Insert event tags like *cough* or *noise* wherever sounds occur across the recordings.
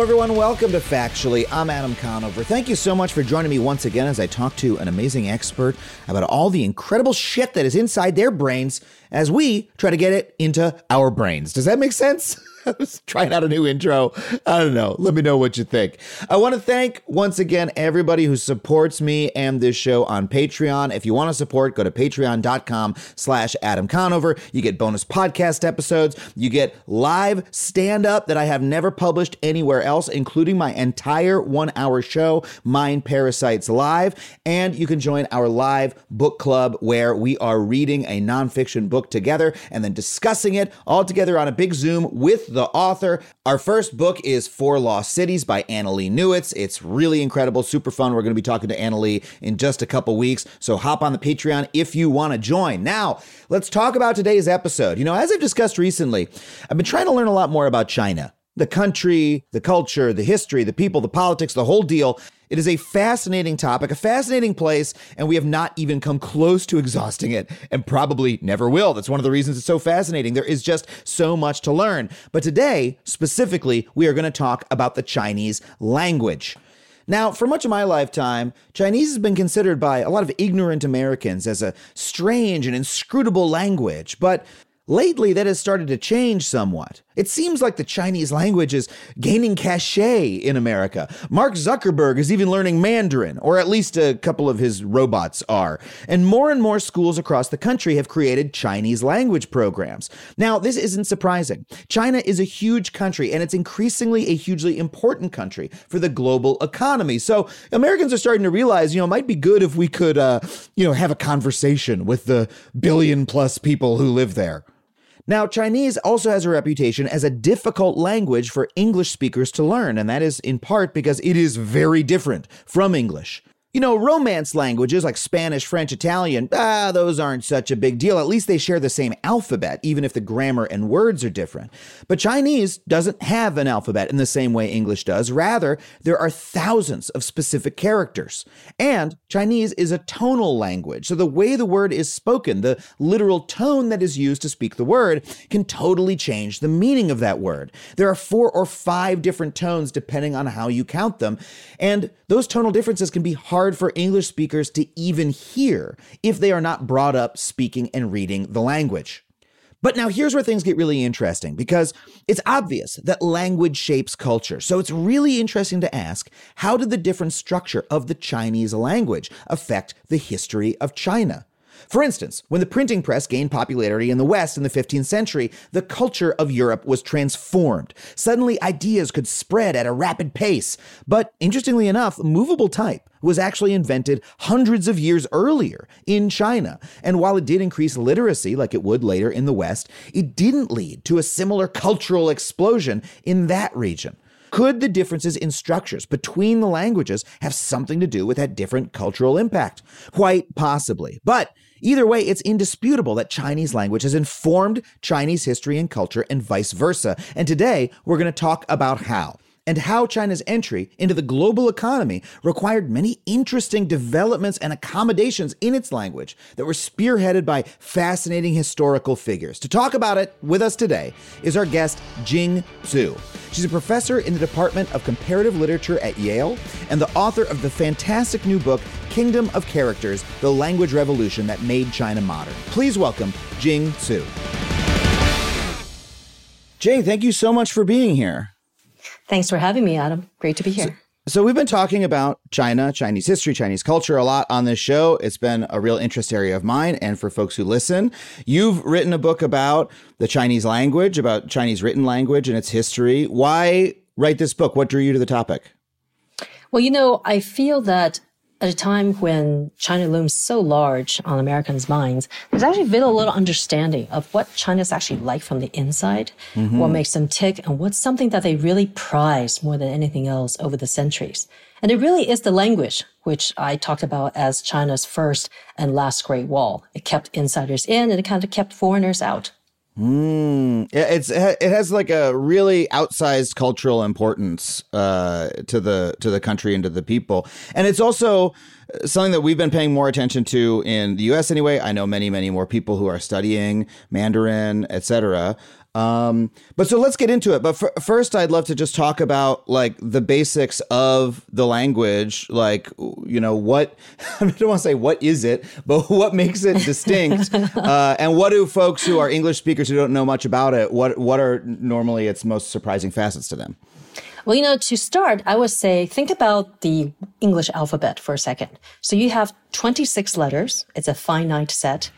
Everyone. Welcome to Factually. I'm Adam Conover. Thank you so much for joining me once again as I talk to an amazing expert about all the incredible shit that is inside their brains as we try to get it into our brains. Does that make sense? *laughs* I was *laughs* trying out a new intro. I don't know. Let me know what you think. I want to thank once again everybody who supports me and this show on Patreon. If you want to support, go to patreon.com slash Adam Conover. You get bonus podcast episodes. You get live stand-up that I have never published anywhere else, including my entire one-hour show, Mind Parasites Live. And you can join our live book club where we are reading a nonfiction book together and then discussing it all together on a big Zoom with the author. Our first book is Four Lost Cities by Annalee Newitz. It's really incredible, super fun. We're going to be talking to Annalee in just a couple weeks. So hop on the Patreon if you want to join. Now, let's talk about today's episode. You know, as I've discussed recently, I've been trying to learn a lot more about China the country, the culture, the history, the people, the politics, the whole deal. It is a fascinating topic, a fascinating place, and we have not even come close to exhausting it and probably never will. That's one of the reasons it's so fascinating. There is just so much to learn. But today, specifically, we are going to talk about the Chinese language. Now, for much of my lifetime, Chinese has been considered by a lot of ignorant Americans as a strange and inscrutable language, but Lately, that has started to change somewhat. It seems like the Chinese language is gaining cachet in America. Mark Zuckerberg is even learning Mandarin, or at least a couple of his robots are. And more and more schools across the country have created Chinese language programs. Now, this isn't surprising. China is a huge country, and it's increasingly a hugely important country for the global economy. So Americans are starting to realize, you know, it might be good if we could, uh, you know, have a conversation with the billion plus people who live there. Now, Chinese also has a reputation as a difficult language for English speakers to learn, and that is in part because it is very different from English. You know, Romance languages like Spanish, French, Italian, ah, those aren't such a big deal. At least they share the same alphabet, even if the grammar and words are different. But Chinese doesn't have an alphabet in the same way English does. Rather, there are thousands of specific characters. And Chinese is a tonal language. So the way the word is spoken, the literal tone that is used to speak the word, can totally change the meaning of that word. There are four or five different tones depending on how you count them. And those tonal differences can be hard hard for English speakers to even hear if they are not brought up speaking and reading the language. But now here's where things get really interesting because it's obvious that language shapes culture. So it's really interesting to ask how did the different structure of the Chinese language affect the history of China? For instance, when the printing press gained popularity in the West in the 15th century, the culture of Europe was transformed. Suddenly, ideas could spread at a rapid pace. But interestingly enough, movable type was actually invented hundreds of years earlier in China. And while it did increase literacy, like it would later in the West, it didn't lead to a similar cultural explosion in that region. Could the differences in structures between the languages have something to do with that different cultural impact? Quite possibly. But Either way, it's indisputable that Chinese language has informed Chinese history and culture and vice versa. And today, we're going to talk about how and how China's entry into the global economy required many interesting developments and accommodations in its language that were spearheaded by fascinating historical figures. To talk about it with us today is our guest, Jing Tsu. She's a professor in the Department of Comparative Literature at Yale and the author of the fantastic new book, Kingdom of Characters The Language Revolution That Made China Modern. Please welcome Jing Tsu. Jing, thank you so much for being here. Thanks for having me, Adam. Great to be here. So, so, we've been talking about China, Chinese history, Chinese culture a lot on this show. It's been a real interest area of mine and for folks who listen. You've written a book about the Chinese language, about Chinese written language and its history. Why write this book? What drew you to the topic? Well, you know, I feel that at a time when China looms so large on Americans' minds, there's actually very little understanding of what China's actually like from the inside, mm-hmm. what makes them tick, and what's something that they really prize more than anything else over the centuries. And it really is the language, which I talked about as China's first and last Great Wall. It kept insiders in and it kind of kept foreigners out. Mm, it's it has like a really outsized cultural importance uh, to the to the country and to the people, and it's also something that we've been paying more attention to in the US anyway. I know many, many more people who are studying Mandarin, etc. Um, but so let's get into it. But f- first, I'd love to just talk about like the basics of the language. Like, you know, what *laughs* I don't want to say what is it, but *laughs* what makes it distinct, *laughs* uh, and what do folks who are English speakers who don't know much about it, what what are normally its most surprising facets to them? Well, you know, to start, I would say think about the English alphabet for a second. So you have 26 letters. It's a finite set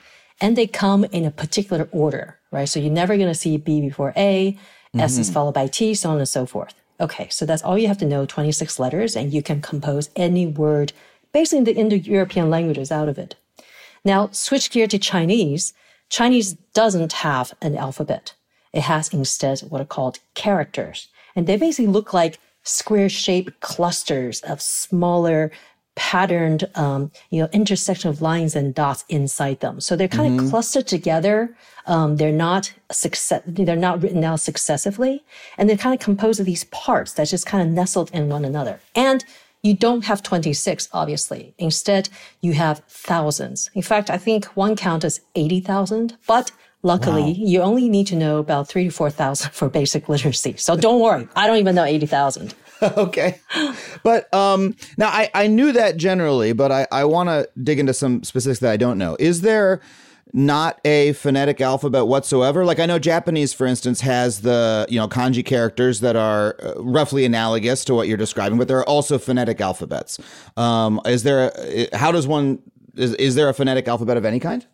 and they come in a particular order, right? So you're never going to see B before A, mm-hmm. S is mm-hmm. followed by T, so on and so forth. Okay, so that's all you have to know 26 letters, and you can compose any word basically in the Indo-European languages out of it. Now, switch gear to Chinese. Chinese doesn't have an alphabet. It has instead what are called characters. And they basically look like square shaped clusters of smaller patterned, um, you know, intersection of lines and dots inside them. So they're kind mm-hmm. of clustered together. Um, they're not success, they're not written out successively. And they're kind of composed of these parts that just kind of nestled in one another. And you don't have 26, obviously. Instead, you have thousands. In fact, I think one count is 80,000, but Luckily, wow. you only need to know about three to 4,000 *laughs* for basic literacy. So don't worry. I don't even know 80,000. *laughs* okay. But um, now I, I knew that generally, but I, I want to dig into some specifics that I don't know. Is there not a phonetic alphabet whatsoever? Like I know Japanese, for instance, has the you know kanji characters that are uh, roughly analogous to what you're describing, but there are also phonetic alphabets. Um, is there? A, how does one? Is, is there a phonetic alphabet of any kind?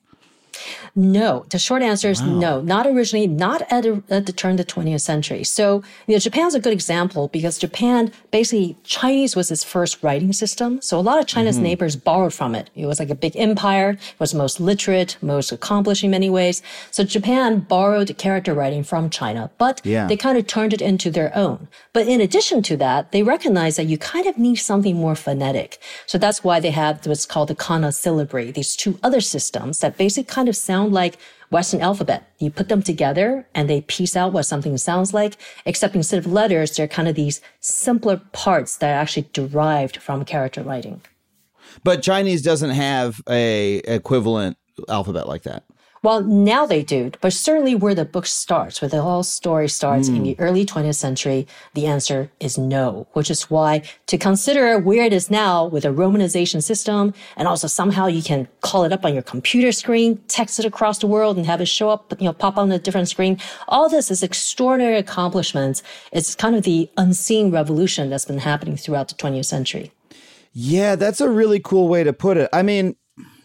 No, the short answer is wow. no, not originally, not at, a, at, the turn of the 20th century. So, you know, Japan's a good example because Japan, basically, Chinese was its first writing system. So a lot of China's mm-hmm. neighbors borrowed from it. It was like a big empire, it was most literate, most accomplished in many ways. So Japan borrowed character writing from China, but yeah. they kind of turned it into their own. But in addition to that, they recognized that you kind of need something more phonetic. So that's why they have what's called the kana syllabary, these two other systems that basically kind of sound sound like Western alphabet. You put them together and they piece out what something sounds like, except instead of letters, they're kind of these simpler parts that are actually derived from character writing. But Chinese doesn't have a equivalent alphabet like that. Well, now they do, but certainly where the book starts, where the whole story starts mm. in the hmm. early 20th century, the answer is no, which is why to consider where it is now with a romanization system, and also somehow you can call it up on your computer screen, text it across the world and have it show up, you know, pop on a different screen. All this is extraordinary accomplishments. It's kind of the unseen revolution that's been happening throughout the 20th century. Yeah, that's a really cool way to put it. I mean,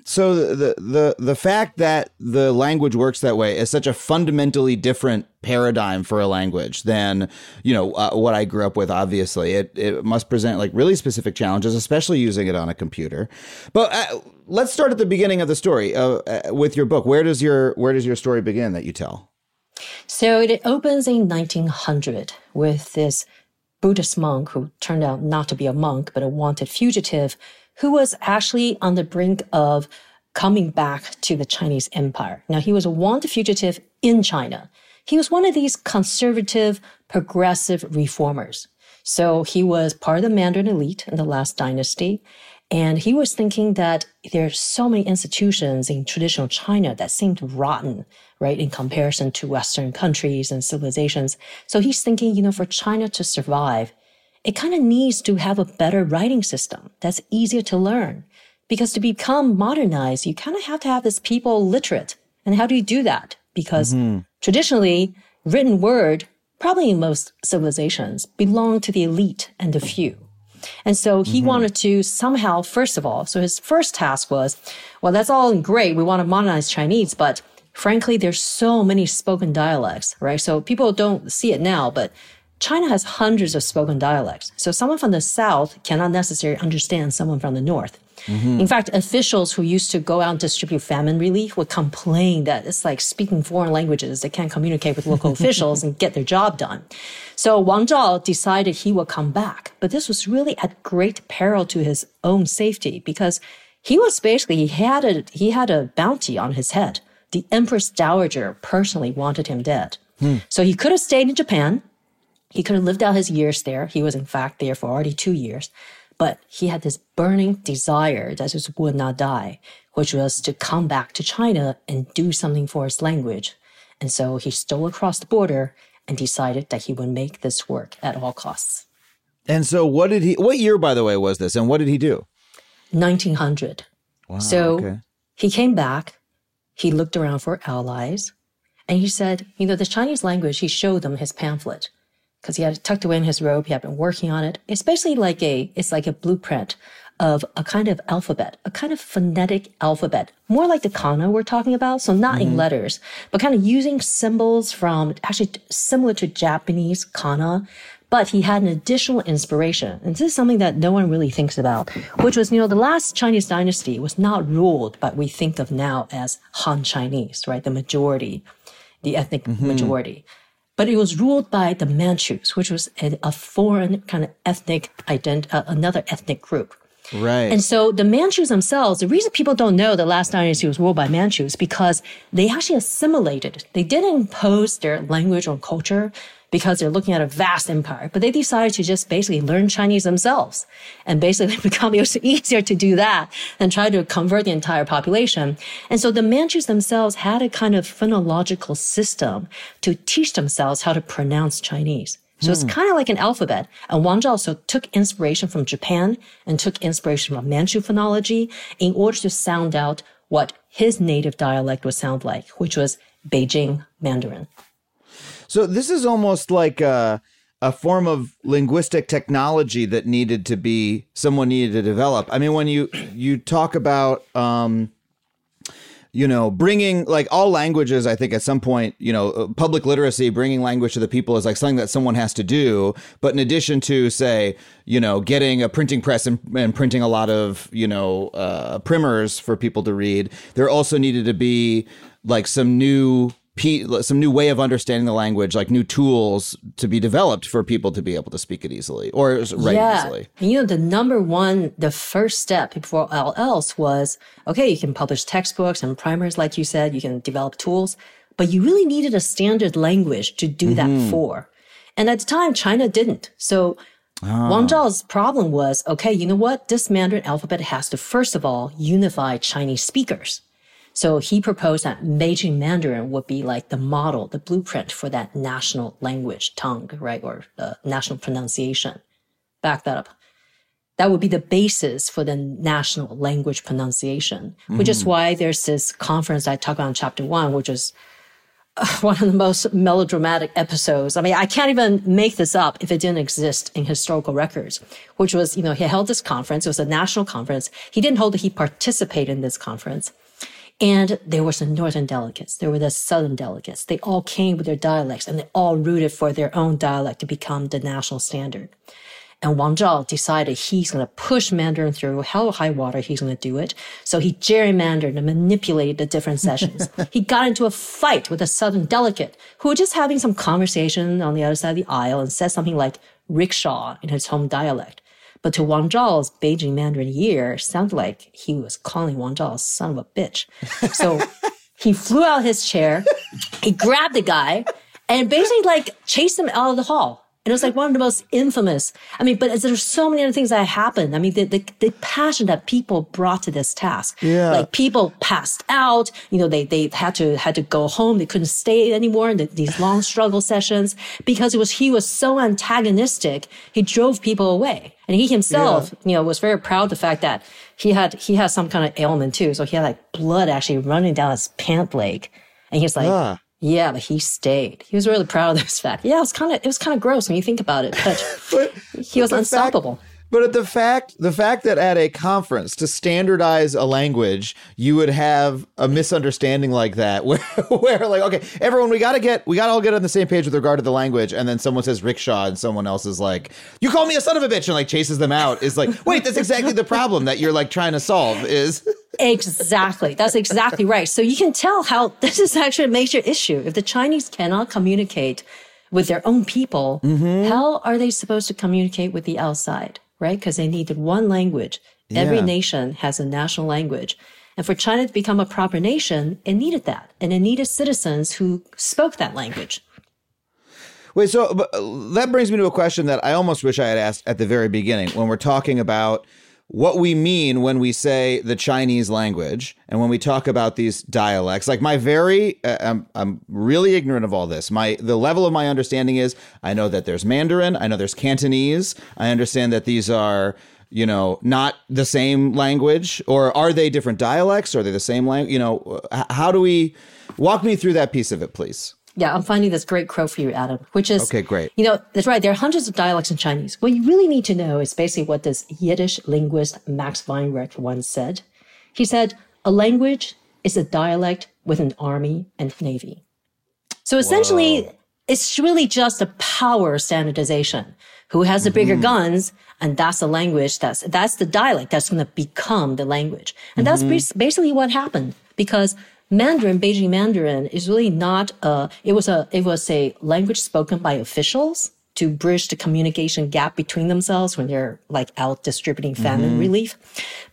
so the the the fact that the language works that way is such a fundamentally different paradigm for a language than you know uh, what I grew up with. Obviously, it it must present like really specific challenges, especially using it on a computer. But uh, let's start at the beginning of the story uh, uh with your book. Where does your where does your story begin that you tell? So it opens in 1900 with this Buddhist monk who turned out not to be a monk but a wanted fugitive who was actually on the brink of coming back to the Chinese empire. Now, he was a wanted fugitive in China. He was one of these conservative, progressive reformers. So he was part of the Mandarin elite in the last dynasty. And he was thinking that there are so many institutions in traditional China that seemed rotten, right, in comparison to Western countries and civilizations. So he's thinking, you know, for China to survive, it kind of needs to have a better writing system that's easier to learn. Because to become modernized, you kind of have to have this people literate. And how do you do that? Because mm-hmm. traditionally, written word, probably in most civilizations, belong to the elite and the few. And so he mm-hmm. wanted to somehow, first of all, so his first task was, well, that's all great. We want to modernize Chinese, but frankly, there's so many spoken dialects, right? So people don't see it now, but China has hundreds of spoken dialects, so someone from the south cannot necessarily understand someone from the north. Mm-hmm. In fact, officials who used to go out and distribute famine relief would complain that it's like speaking foreign languages. They can't communicate with local *laughs* officials and get their job done. So Wang Zhao decided he would come back, but this was really at great peril to his own safety because he was basically, he had a, he had a bounty on his head. The Empress Dowager personally wanted him dead. Hmm. So he could have stayed in Japan he could have lived out his years there. He was, in fact, there for already two years. But he had this burning desire that just would not die, which was to come back to China and do something for his language. And so he stole across the border and decided that he would make this work at all costs. And so, what did he? What year, by the way, was this? And what did he do? 1900. Wow, so okay. he came back. He looked around for allies, and he said, "You know, the Chinese language." He showed them his pamphlet because he had it tucked away in his robe. He had been working on it. It's basically like a it's like a blueprint of a kind of alphabet, a kind of phonetic alphabet, more like the kana we're talking about. So not mm-hmm. in letters, but kind of using symbols from actually similar to Japanese kana. But he had an additional inspiration. And this is something that no one really thinks about, which was, you know, the last Chinese dynasty was not ruled by what we think of now as Han Chinese, right? The majority, the ethnic mm-hmm. majority but it was ruled by the Manchus, which was a, a foreign kind of ethnic ident- uh, another ethnic group. Right. And so the Manchus themselves, the reason people don't know the last dynasty was ruled by Manchus because they actually assimilated. They didn't impose their language or culture because they're looking at a vast empire, but they decided to just basically learn Chinese themselves and basically become *laughs* it was *laughs* easier to do that than try to convert the entire population. And so the Manchus themselves had a kind of phonological system to teach themselves how to pronounce Chinese. So it's hmm. kind of like an alphabet. And Wang Zhao also took inspiration from Japan and took inspiration from Manchu phonology in order to sound out what his native dialect would sound like, which was Beijing Mandarin. So this is almost like a, a form of linguistic technology that needed to be someone needed to develop. I mean, when you you talk about um, you know, bringing like all languages, I think at some point, you know, public literacy, bringing language to the people is like something that someone has to do. But in addition to, say, you know, getting a printing press and, and printing a lot of, you know, uh, primers for people to read, there also needed to be like some new some new way of understanding the language, like new tools to be developed for people to be able to speak it easily or write yeah. easily. And you know, the number one, the first step before all else was okay, you can publish textbooks and primers, like you said, you can develop tools, but you really needed a standard language to do mm-hmm. that for. And at the time, China didn't. So. Wang Zhao's problem was, okay, you know what? This Mandarin alphabet has to, first of all, unify Chinese speakers. So he proposed that Beijing Mandarin would be like the model, the blueprint for that national language tongue, right? Or the national pronunciation. Back that up. That would be the basis for the national language pronunciation, mm. which is mm-hmm. why there's this conference I talk about in chapter one, which is uh, one of the most melodramatic episodes. I mean, I can't even make this up if it didn't exist in historical records, which was, you know, he held this conference. It was a national conference. He didn't hold it. He participated in this conference. And there were some northern delegates. There were the southern delegates. They all came with their dialects and they all rooted for their own dialect to become the national standard. And Wang Zhao decided he's going to push Mandarin through hell or high water. He's going to do it. So he gerrymandered and manipulated the different sessions. *laughs* he got into a fight with a southern delegate who was just having some conversation on the other side of the aisle and said something like rickshaw in his home dialect. But to Wang Zhao's Beijing Mandarin ear, sounded like he was calling Wang Zhao a son of a bitch. So *laughs* he flew out his chair, he grabbed the guy, and basically like chased him out of the hall. And it was like one of the most infamous. I mean, but there's so many other things that happened. I mean, the, the, the passion that people brought to this task. Yeah. Like people passed out, you know, they, they had to, had to go home. They couldn't stay anymore in the, these long struggle sessions because it was, he was so antagonistic. He drove people away. And he himself, yeah. you know, was very proud of the fact that he had, he had some kind of ailment too. So he had like blood actually running down his pant leg. And he was like, ah. Yeah, but he stayed. He was really proud of this fact. Yeah, it was kind of it was kind of gross when you think about it, but, *laughs* but he was unstoppable. Fact, but the fact the fact that at a conference to standardize a language, you would have a misunderstanding like that, *laughs* where where like okay, everyone, we gotta get we gotta all get on the same page with regard to the language, and then someone says rickshaw, and someone else is like, you call me a son of a bitch, and like chases them out. Is like, wait, that's exactly the problem that you're like trying to solve. Is *laughs* exactly that's exactly right. So you can tell how *laughs* this is actually a major issue. If the Chinese cannot communicate with their own people, mm-hmm. how are they supposed to communicate with the outside? Right? Because they needed one language. Yeah. Every nation has a national language. And for China to become a proper nation, it needed that. And it needed citizens who spoke that language. Wait, so uh, that brings me to a question that I almost wish I had asked at the very beginning when we're talking about what we mean when we say the Chinese language and when we talk about these dialects. Like my very, uh, I'm, I'm really ignorant of all this. My the level of my understanding is I know that there's Mandarin, I know there's Cantonese, I understand that these are you know not the same language or are they different dialects? Are they the same language? You know, how do we walk me through that piece of it, please? Yeah, I'm finding this great quote for you, Adam, which is okay, great. You know, that's right. There are hundreds of dialects in Chinese. What you really need to know is basically what this Yiddish linguist Max Weinreich once said. He said, "A language is a dialect with an army and navy." So essentially, Whoa. it's really just a power standardization. Who has the bigger mm-hmm. guns? And that's the language. That's that's the dialect that's going to become the language. And mm-hmm. that's basically what happened because Mandarin, Beijing Mandarin is really not a, it was a, it was a language spoken by officials to bridge the communication gap between themselves when they're like out distributing famine mm-hmm. relief.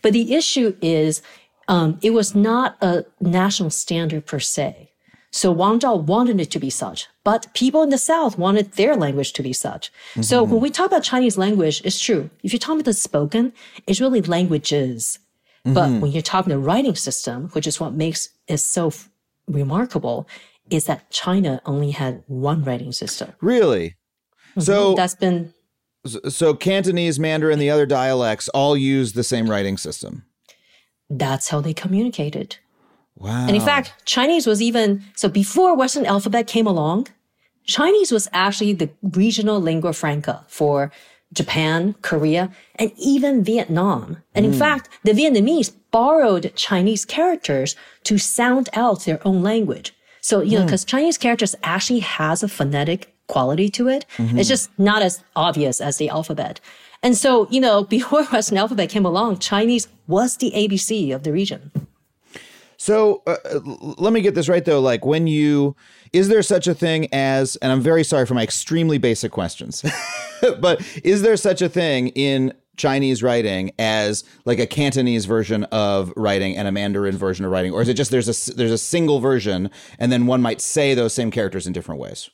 But the issue is, um, it was not a national standard per se. So Wang Zhao wanted it to be such, but people in the South wanted their language to be such. Mm-hmm. So when we talk about Chinese language, it's true. If you talk about the spoken, it's really languages. Mm-hmm. But when you're talking the writing system, which is what makes it so f- remarkable, is that China only had one writing system. Really? Mm-hmm. So that's been. So Cantonese, Mandarin, the other dialects all use the same writing system. That's how they communicated. Wow. And in fact, Chinese was even so before Western alphabet came along, Chinese was actually the regional lingua franca for Japan, Korea, and even Vietnam. And in mm. fact, the Vietnamese borrowed Chinese characters to sound out their own language. So, you mm. know, because Chinese characters actually has a phonetic quality to it. Mm-hmm. It's just not as obvious as the alphabet. And so, you know, *laughs* before Western alphabet came along, Chinese was the ABC of the region. So uh, let me get this right though. Like when you, is there such a thing as, and I'm very sorry for my extremely basic questions, *laughs* but is there such a thing in Chinese writing as like a Cantonese version of writing and a Mandarin version of writing, or is it just there's a there's a single version and then one might say those same characters in different ways?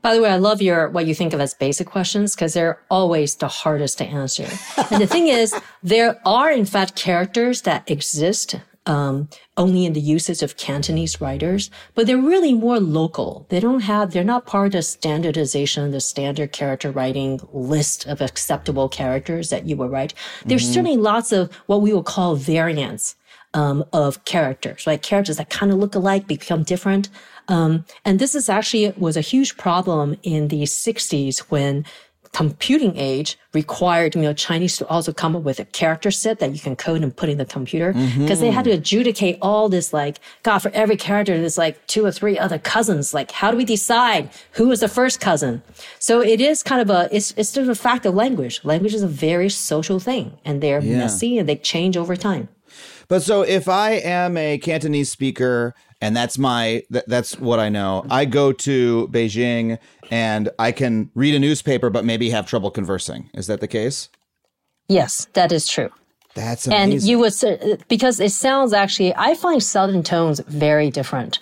By the way, I love your what you think of as basic questions because they're always the hardest to answer. and the thing is, there are in fact characters that exist um, only in the usage of Cantonese writers, but they're really more local. They don't have, they're not part of standardization, the standard character writing list of acceptable characters that you would write. There's mm-hmm. certainly lots of what we will call variants. Um, of characters, right? Characters that kind of look alike become different. Um, and this is actually was a huge problem in the 60s when computing age required, you know, Chinese to also come up with a character set that you can code and put in the computer because mm-hmm. they had to adjudicate all this, like, God, for every character, there's like two or three other cousins. Like, how do we decide who is the first cousin? So it is kind of a, it's, it's just a fact of language. Language is a very social thing and they're yeah. messy and they change over time. But so if I am a Cantonese speaker and that's my that's what I know. I go to Beijing and I can read a newspaper but maybe have trouble conversing. Is that the case? Yes, that is true. That's amazing. And you would because it sounds actually I find southern tones very different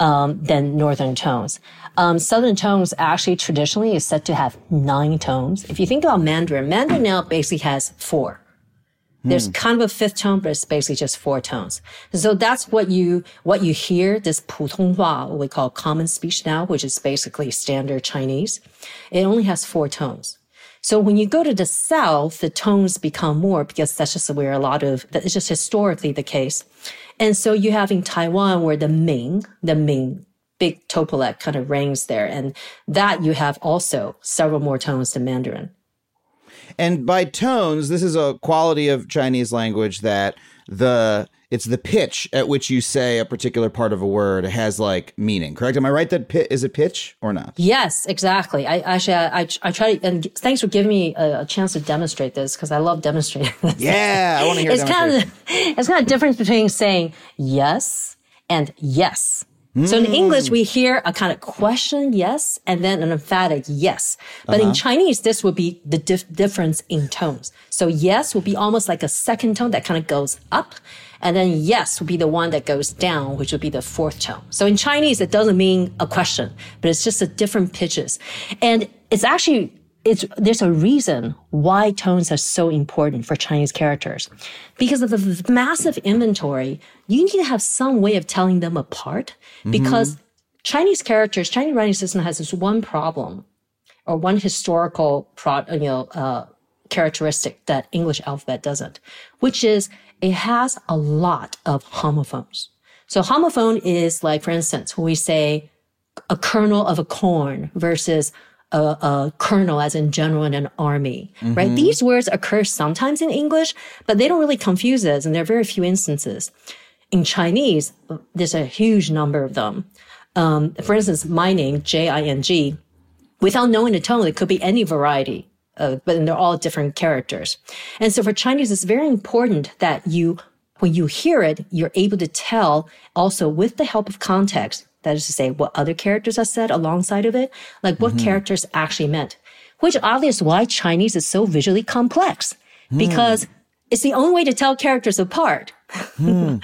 um, than northern tones. Um, southern tones actually traditionally is said to have nine tones. If you think about Mandarin, Mandarin now basically has four. There's hmm. kind of a fifth tone, but it's basically just four tones. So that's what you what you hear. This Putonghua, we call common speech now, which is basically standard Chinese. It only has four tones. So when you go to the south, the tones become more because that's just where a lot of that is just historically the case. And so you have in Taiwan where the Ming, the Ming big Topolek kind of reigns there, and that you have also several more tones than Mandarin. And by tones, this is a quality of Chinese language that the it's the pitch at which you say a particular part of a word has like meaning. Correct? Am I right? That pit is it pitch or not? Yes, exactly. I actually I, I, I try to, and thanks for giving me a, a chance to demonstrate this because I love demonstrating. *laughs* This. Yeah, I want to hear. It's kind of it's kind of difference between saying yes and yes. So in English, mm. we hear a kind of question, yes, and then an emphatic yes. But in uh-huh. Chinese, this would be the dif- difference in tones. So yes would be almost like a second tone that kind of goes up. And then yes would be the one that goes down, which would be the fourth tone. So in Chinese, it doesn't mean a question, but it's just a different pitches. And it's actually it's, there's a reason why tones are so important for Chinese characters. Because of the massive inventory, you need to have some way of telling them apart. Because Chinese characters, Chinese writing system has this one problem or one historical pro, you know, uh, characteristic that English alphabet doesn't, which is it has a lot of homophones. So homophone is like, for instance, when we say a kernel of a corn versus a, a colonel as in general in an army, right? These words occur sometimes in English, but they don't really confuse us. And there are very few instances. In Chinese, there's a huge number of them. Um, for instance, my name, J-I-N-G, without knowing the tone, it could be any variety, uh, but they're all different characters. And so for Chinese, it's very important that you, when you hear it, you're able to tell also with the help of context, that is to say, what other characters are said alongside of it, like what characters actually meant, which obviously is why Chinese is so visually complex because it's the only way to tell characters apart. *laughs*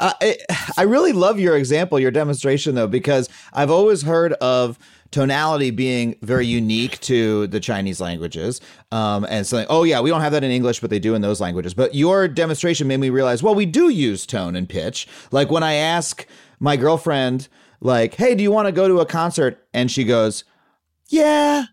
Uh, I, I really love your example, your demonstration, though, because I've always heard of tonality being very unique to the Chinese languages. Um, and so, oh, yeah, we don't have that in English, but they do in those languages. But your demonstration made me realize, well, we do use tone and pitch. Like when I ask my girlfriend, like, hey, do you want to go to a concert? And she goes, yeah.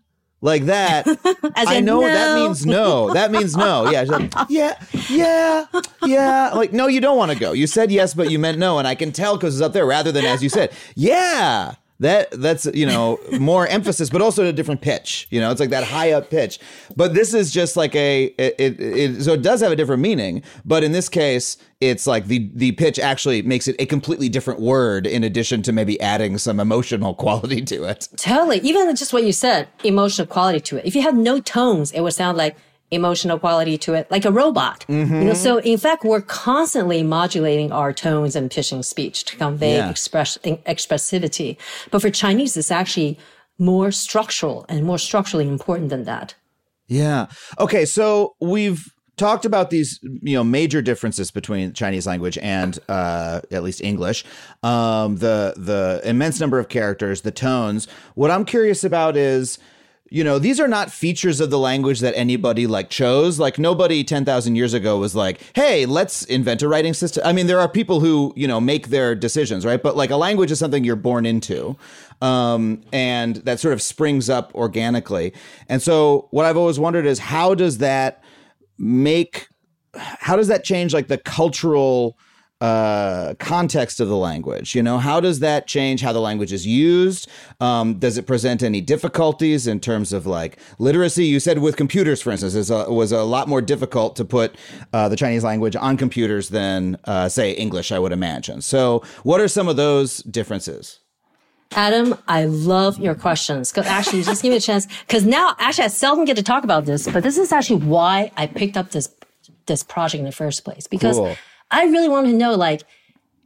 Like that, *laughs* As I know that means no. That means no. Yeah, she's like, *laughs* yeah, yeah, yeah. Like, no, you don't want to go. You said yes, but you meant no, and I can tell because it's up there rather than as you said, yeah. That that's you know more *laughs* emphasis, but also a different pitch. You know, it's like that high up pitch. But this is just like a it, it, it so it does have a different meaning. But in this case, it's like the the pitch actually makes it a completely different word in addition to maybe adding some emotional *laughs* quality to it. Totally. Even just what you said, emotional quality to it. If you had no tones, it would sound like emotional quality to it, like a robot. You know, so in fact, we're constantly modulating our tones and pitching speech to convey Yeah. express expressivity. But for Chinese, it's actually more structural and more structurally important than that. Yeah. Okay. So we've talked about these, you know, major differences between Chinese language and uh, at least English. Um, the the immense number of characters, the tones. What I'm curious about is. You know, these are not features of the language that anybody like chose. Like nobody 10,000 years ago was like, "Hey, let's invent a writing system." I mean, there are people who, you know, make their decisions, right? But like a language is something you're born into. Um, and that sort of springs up organically. And so what I've always wondered is how does that make how does that change like the cultural uh context of the language you know how does that change how the language is used um does it present any difficulties in terms of like literacy you said with computers for instance is a, was a lot more difficult to put uh, the chinese language on computers than uh, say english i would imagine so what are some of those differences Adam, I love your questions. Cause actually, just give me a chance. Cause now, actually, I seldom get to talk about this, but this is actually why I picked up this, this project in the first place. Because Cool. I really want to know, like,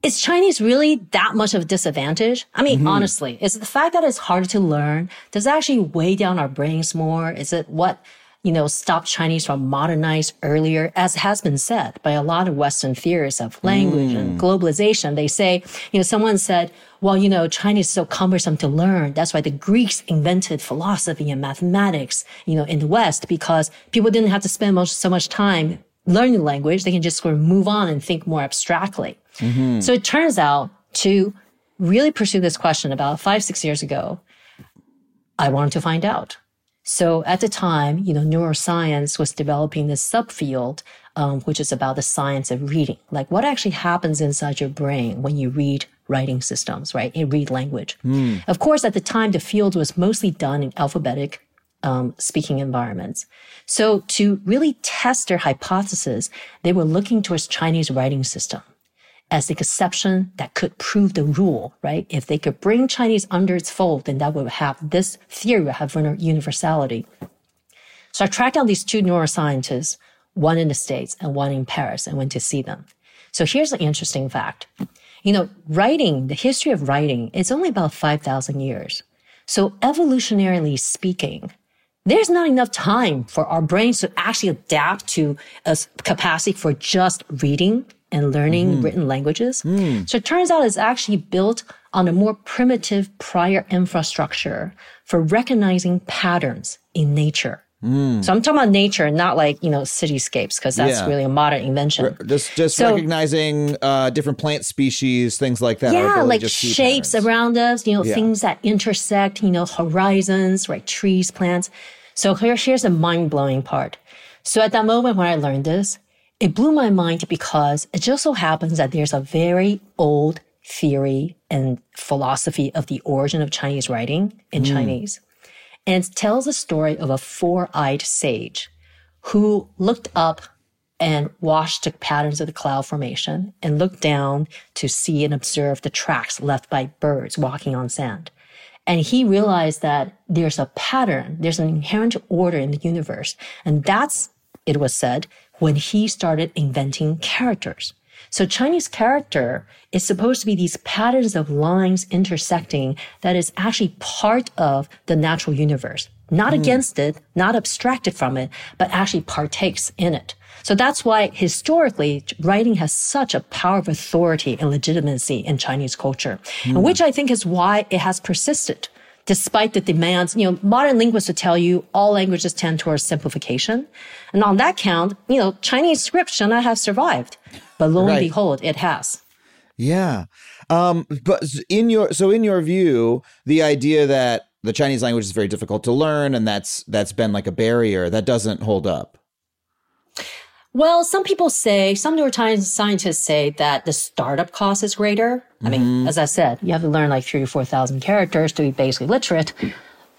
is Chinese really that much of a disadvantage? I mean, mm-hmm. honestly, is it the fact that it's harder to learn? Does it actually weigh down our brains more? Is it what, you know, stopped Chinese from modernize earlier? As has been said by a lot of Western theorists of language and mm. globalization, they say, you know, someone said, well, you know, Chinese is so cumbersome to learn. That's why the Greeks invented philosophy and mathematics, you know, in the West, because people didn't have to spend much, so much time learning the language. They can just sort of move on and think more abstractly. So it turns out to really pursue this question about five, six years ago, I wanted to find out. So at the time, you know, neuroscience was developing this subfield, um, which is about the science of reading. Like what actually happens inside your brain when you read writing systems, right? And read language. Of course, at the time, the field was mostly done in alphabetic um, speaking environments. So to really test their hypothesis, they were looking towards Chinese writing system as the exception that could prove the rule, right? If they could bring Chinese under its fold, then that would have this theory would have universality. So I tracked down these two neuroscientists, one in the States and one in Paris, and went to see them. So here's an interesting fact. You know, writing, the history of writing, is only about 5,000 years. So evolutionarily speaking, there's not enough time for our brains to actually adapt to a capacity for just reading and learning mm-hmm. written languages. Mm. So it turns out it's actually built on a more primitive prior infrastructure for recognizing patterns in nature. Mm. So I'm talking about nature, not like you know cityscapes, because that's yeah. really a modern invention. Just just so, recognizing uh, different plant species, things like that. Yeah, like shapes around us. You know, yeah. things that intersect. You know, horizons, right? Trees, plants. So here, here's the mind blowing part. So at that moment when I learned this, it blew my mind because it just so happens that there's a very old theory and philosophy of the origin of Chinese writing in mm. Chinese. And tells a story of a four-eyed sage who looked up and watched the patterns of the cloud formation and looked down to see and observe the tracks left by birds walking on sand. And he realized that there's a pattern, there's an inherent order in the universe. And that's, it was said, when he started inventing characters. So Chinese character is supposed to be these patterns of lines intersecting that is actually part of the natural universe, not mm. against it, not abstracted from it, but actually partakes in it. So that's why historically writing has such a power of authority and legitimacy in Chinese culture, mm. which I think is why it has persisted despite the demands, you know, modern linguists would tell you all languages tend towards simplification. And on that count, you know, Chinese script should not have survived. But lo and right. behold, it has. Yeah. Um, but in your so in your view, the idea that the Chinese language is very difficult to learn and that's that's been like a barrier that doesn't hold up. Well, some people say, some New York Times scientists say that the startup cost is greater. I mean, mm-hmm. as I said, you have to learn like three or 4,000 characters to be basically literate.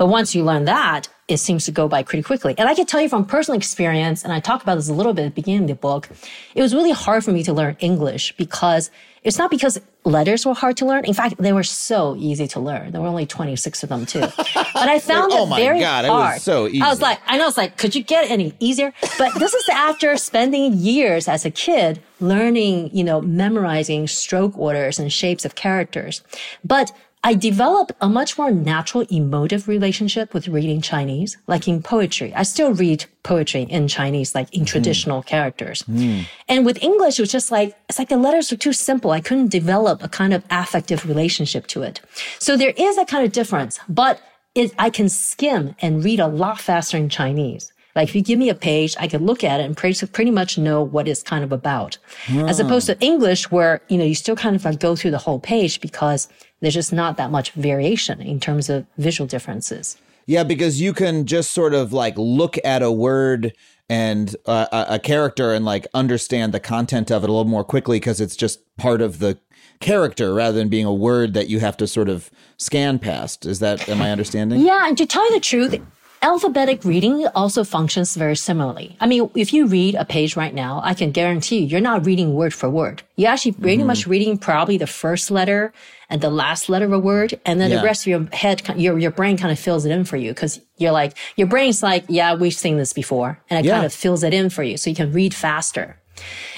But once you learn that, it seems to go by pretty quickly. And I can tell you from personal experience, and I talk about this a little bit at the beginning of the book, it was really hard for me to learn English because it's not because letters were hard to learn. In fact, they were so easy to learn. There were only 26 of them too. But I *laughs* found oh it very God, hard. It was so easy. I was like, I know it's like, could you get any easier? But this is after spending years as a kid learning, you know, memorizing stroke orders and shapes of characters. But I developed a much more natural emotive relationship with reading Chinese, like in poetry. I still read poetry in Chinese, like in traditional mm. characters. Mm. And with English, it was just like, it's like the letters were too simple. I couldn't develop a kind of affective relationship to it. So there is a kind of difference, but it, I can skim and read a lot faster in Chinese. Like if you give me a page, I can look at it and pretty, pretty much know what it's kind of about. As opposed to English where, you know, you still kind of like go through the whole page because there's just not that much variation in terms of visual differences. Yeah, because you can just sort of like look at a word and uh, a character and like understand the content of it a little more quickly because it's just part of the character rather than being a word that you have to sort of scan past. Is that am I understanding? Yeah, and to tell you the truth, Alphabetic reading also functions very similarly. I mean, if you read a page right now, I can guarantee you, you're not reading word for word. You're actually pretty mm-hmm. much reading probably the first letter and the last letter of a word. And then yeah. the rest of your head, your, your brain kind of fills it in for you. Cause you're like, your brain's like, yeah, we've seen this before. And it yeah. kind of fills it in for you. So you can read faster.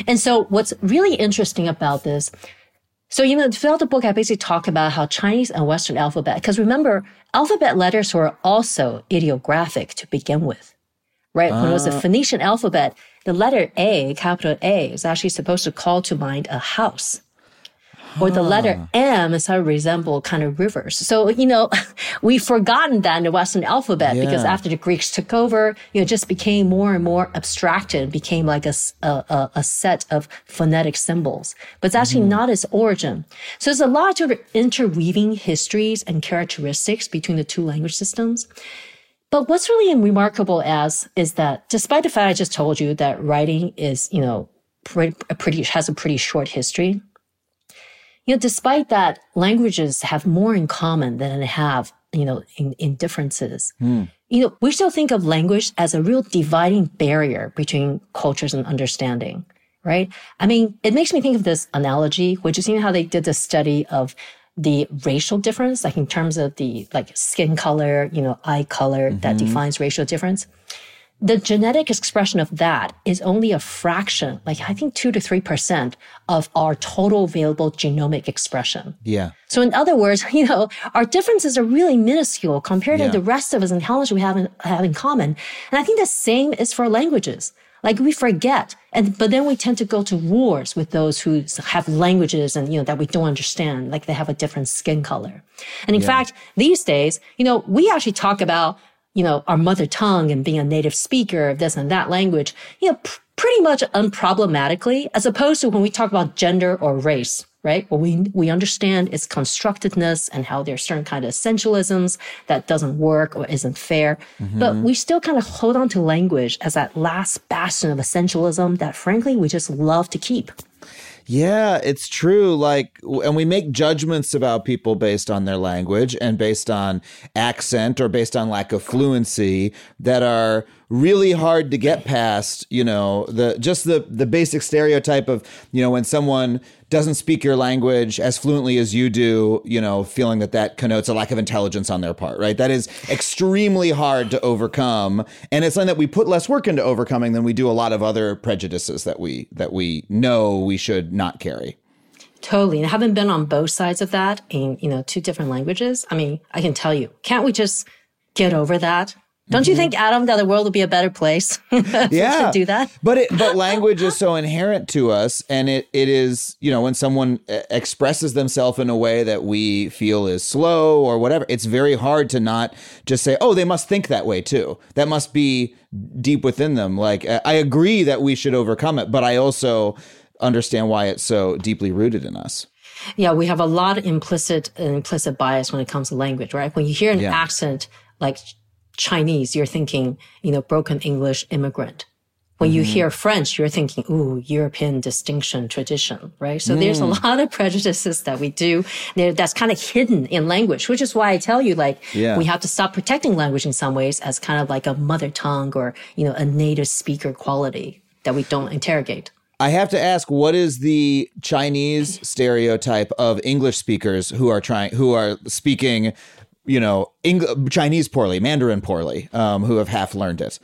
And so what's really interesting about this so, you know, throughout the book, I basically talk about how Chinese and Western alphabet, because remember, alphabet letters were also ideographic to begin with, right? Uh. When it was the ah. Phoenician alphabet, the letter A, capital A, is actually supposed to call to mind a house or the letter M is how it resemble kind of rivers. So, you know, *laughs* we've forgotten that in the Western alphabet yeah. because after the Greeks took over, you know, it just became more and more abstracted, became like a, a, a set of phonetic symbols, but it's actually mm-hmm. not its origin. So there's a lot of interweaving histories and characteristics between the two language systems. But what's really remarkable as is that despite the fact I just told you that writing is, you know, pretty, pretty has a pretty short history, you know, despite that, languages have more in common than they have, you know, in, in differences. Mm. You know, we still think of language as a real dividing barrier between cultures and understanding, right? I mean, it makes me think of this analogy, which is, you know, how they did the study of the racial difference, like in terms of the like skin color, you know, eye color mm-hmm. that defines racial difference the genetic expression of that is only a fraction, like I think two to 3% of our total available genomic expression. Yeah. So in other words, *laughs* you know, our differences are really minuscule compared yeah. to the rest of us and how much we have in, have in common. And I think the same is for languages. Like we forget, and but then we tend to go to wars with those who have languages and you know that we don't understand, like they have a different skin color. And in yeah. fact, these days, you know, we actually talk about you know, our mother tongue and being a native speaker of this and that language, you know, pr- pretty much unproblematically, as opposed to when we talk about gender or race, right? Well, we, we understand its constructedness and how there's certain kind of essentialisms that doesn't work or isn't fair. Mm-hmm. But we still kind of hold on to language as that last bastion of essentialism that frankly we just love to keep. Yeah, it's true. Like, and we make judgments about people based on their language and based on accent or based on lack of fluency that are really hard to get past, you know, the just the the basic stereotype of, you know, when someone doesn't speak your language as fluently as you do, you know, feeling that that connotes a lack of intelligence on their part, right? That is extremely hard to overcome, and it's something that we put less work into overcoming than we do a lot of other prejudices that we that we know we should not carry. Totally. And having been on both sides of that in, you know, two different languages, I mean, I can tell you, can't we just get over that don't you mm-hmm. think, Adam, that the world would be a better place? *laughs* yeah, do that. But it, but language is so inherent to us, and it it is you know when someone uh, expresses themselves in a way that we feel is slow or whatever, it's very hard to not just say, oh, they must think that way too. That must be deep within them. Like I agree that we should overcome it, but I also understand why it's so deeply rooted in us. Yeah, we have a lot of implicit implicit bias when it comes to language, right? When you hear an yeah. accent like Chinese, you're thinking, you know, broken English immigrant. When mm-hmm. you hear French, you're thinking, ooh, European distinction, tradition, right? So mm. there's a mm. lot of prejudices that we do that's kind of hidden in language, which is why I tell you, like, yeah. we have to stop protecting language in some ways as kind of like a mother tongue or, you know, a native speaker quality that we don't interrogate. I have to ask, what is the Chinese stereotype of English speakers who are trying, who are speaking you know, Eng- Chinese poorly, Mandarin poorly, um, who have half learned it.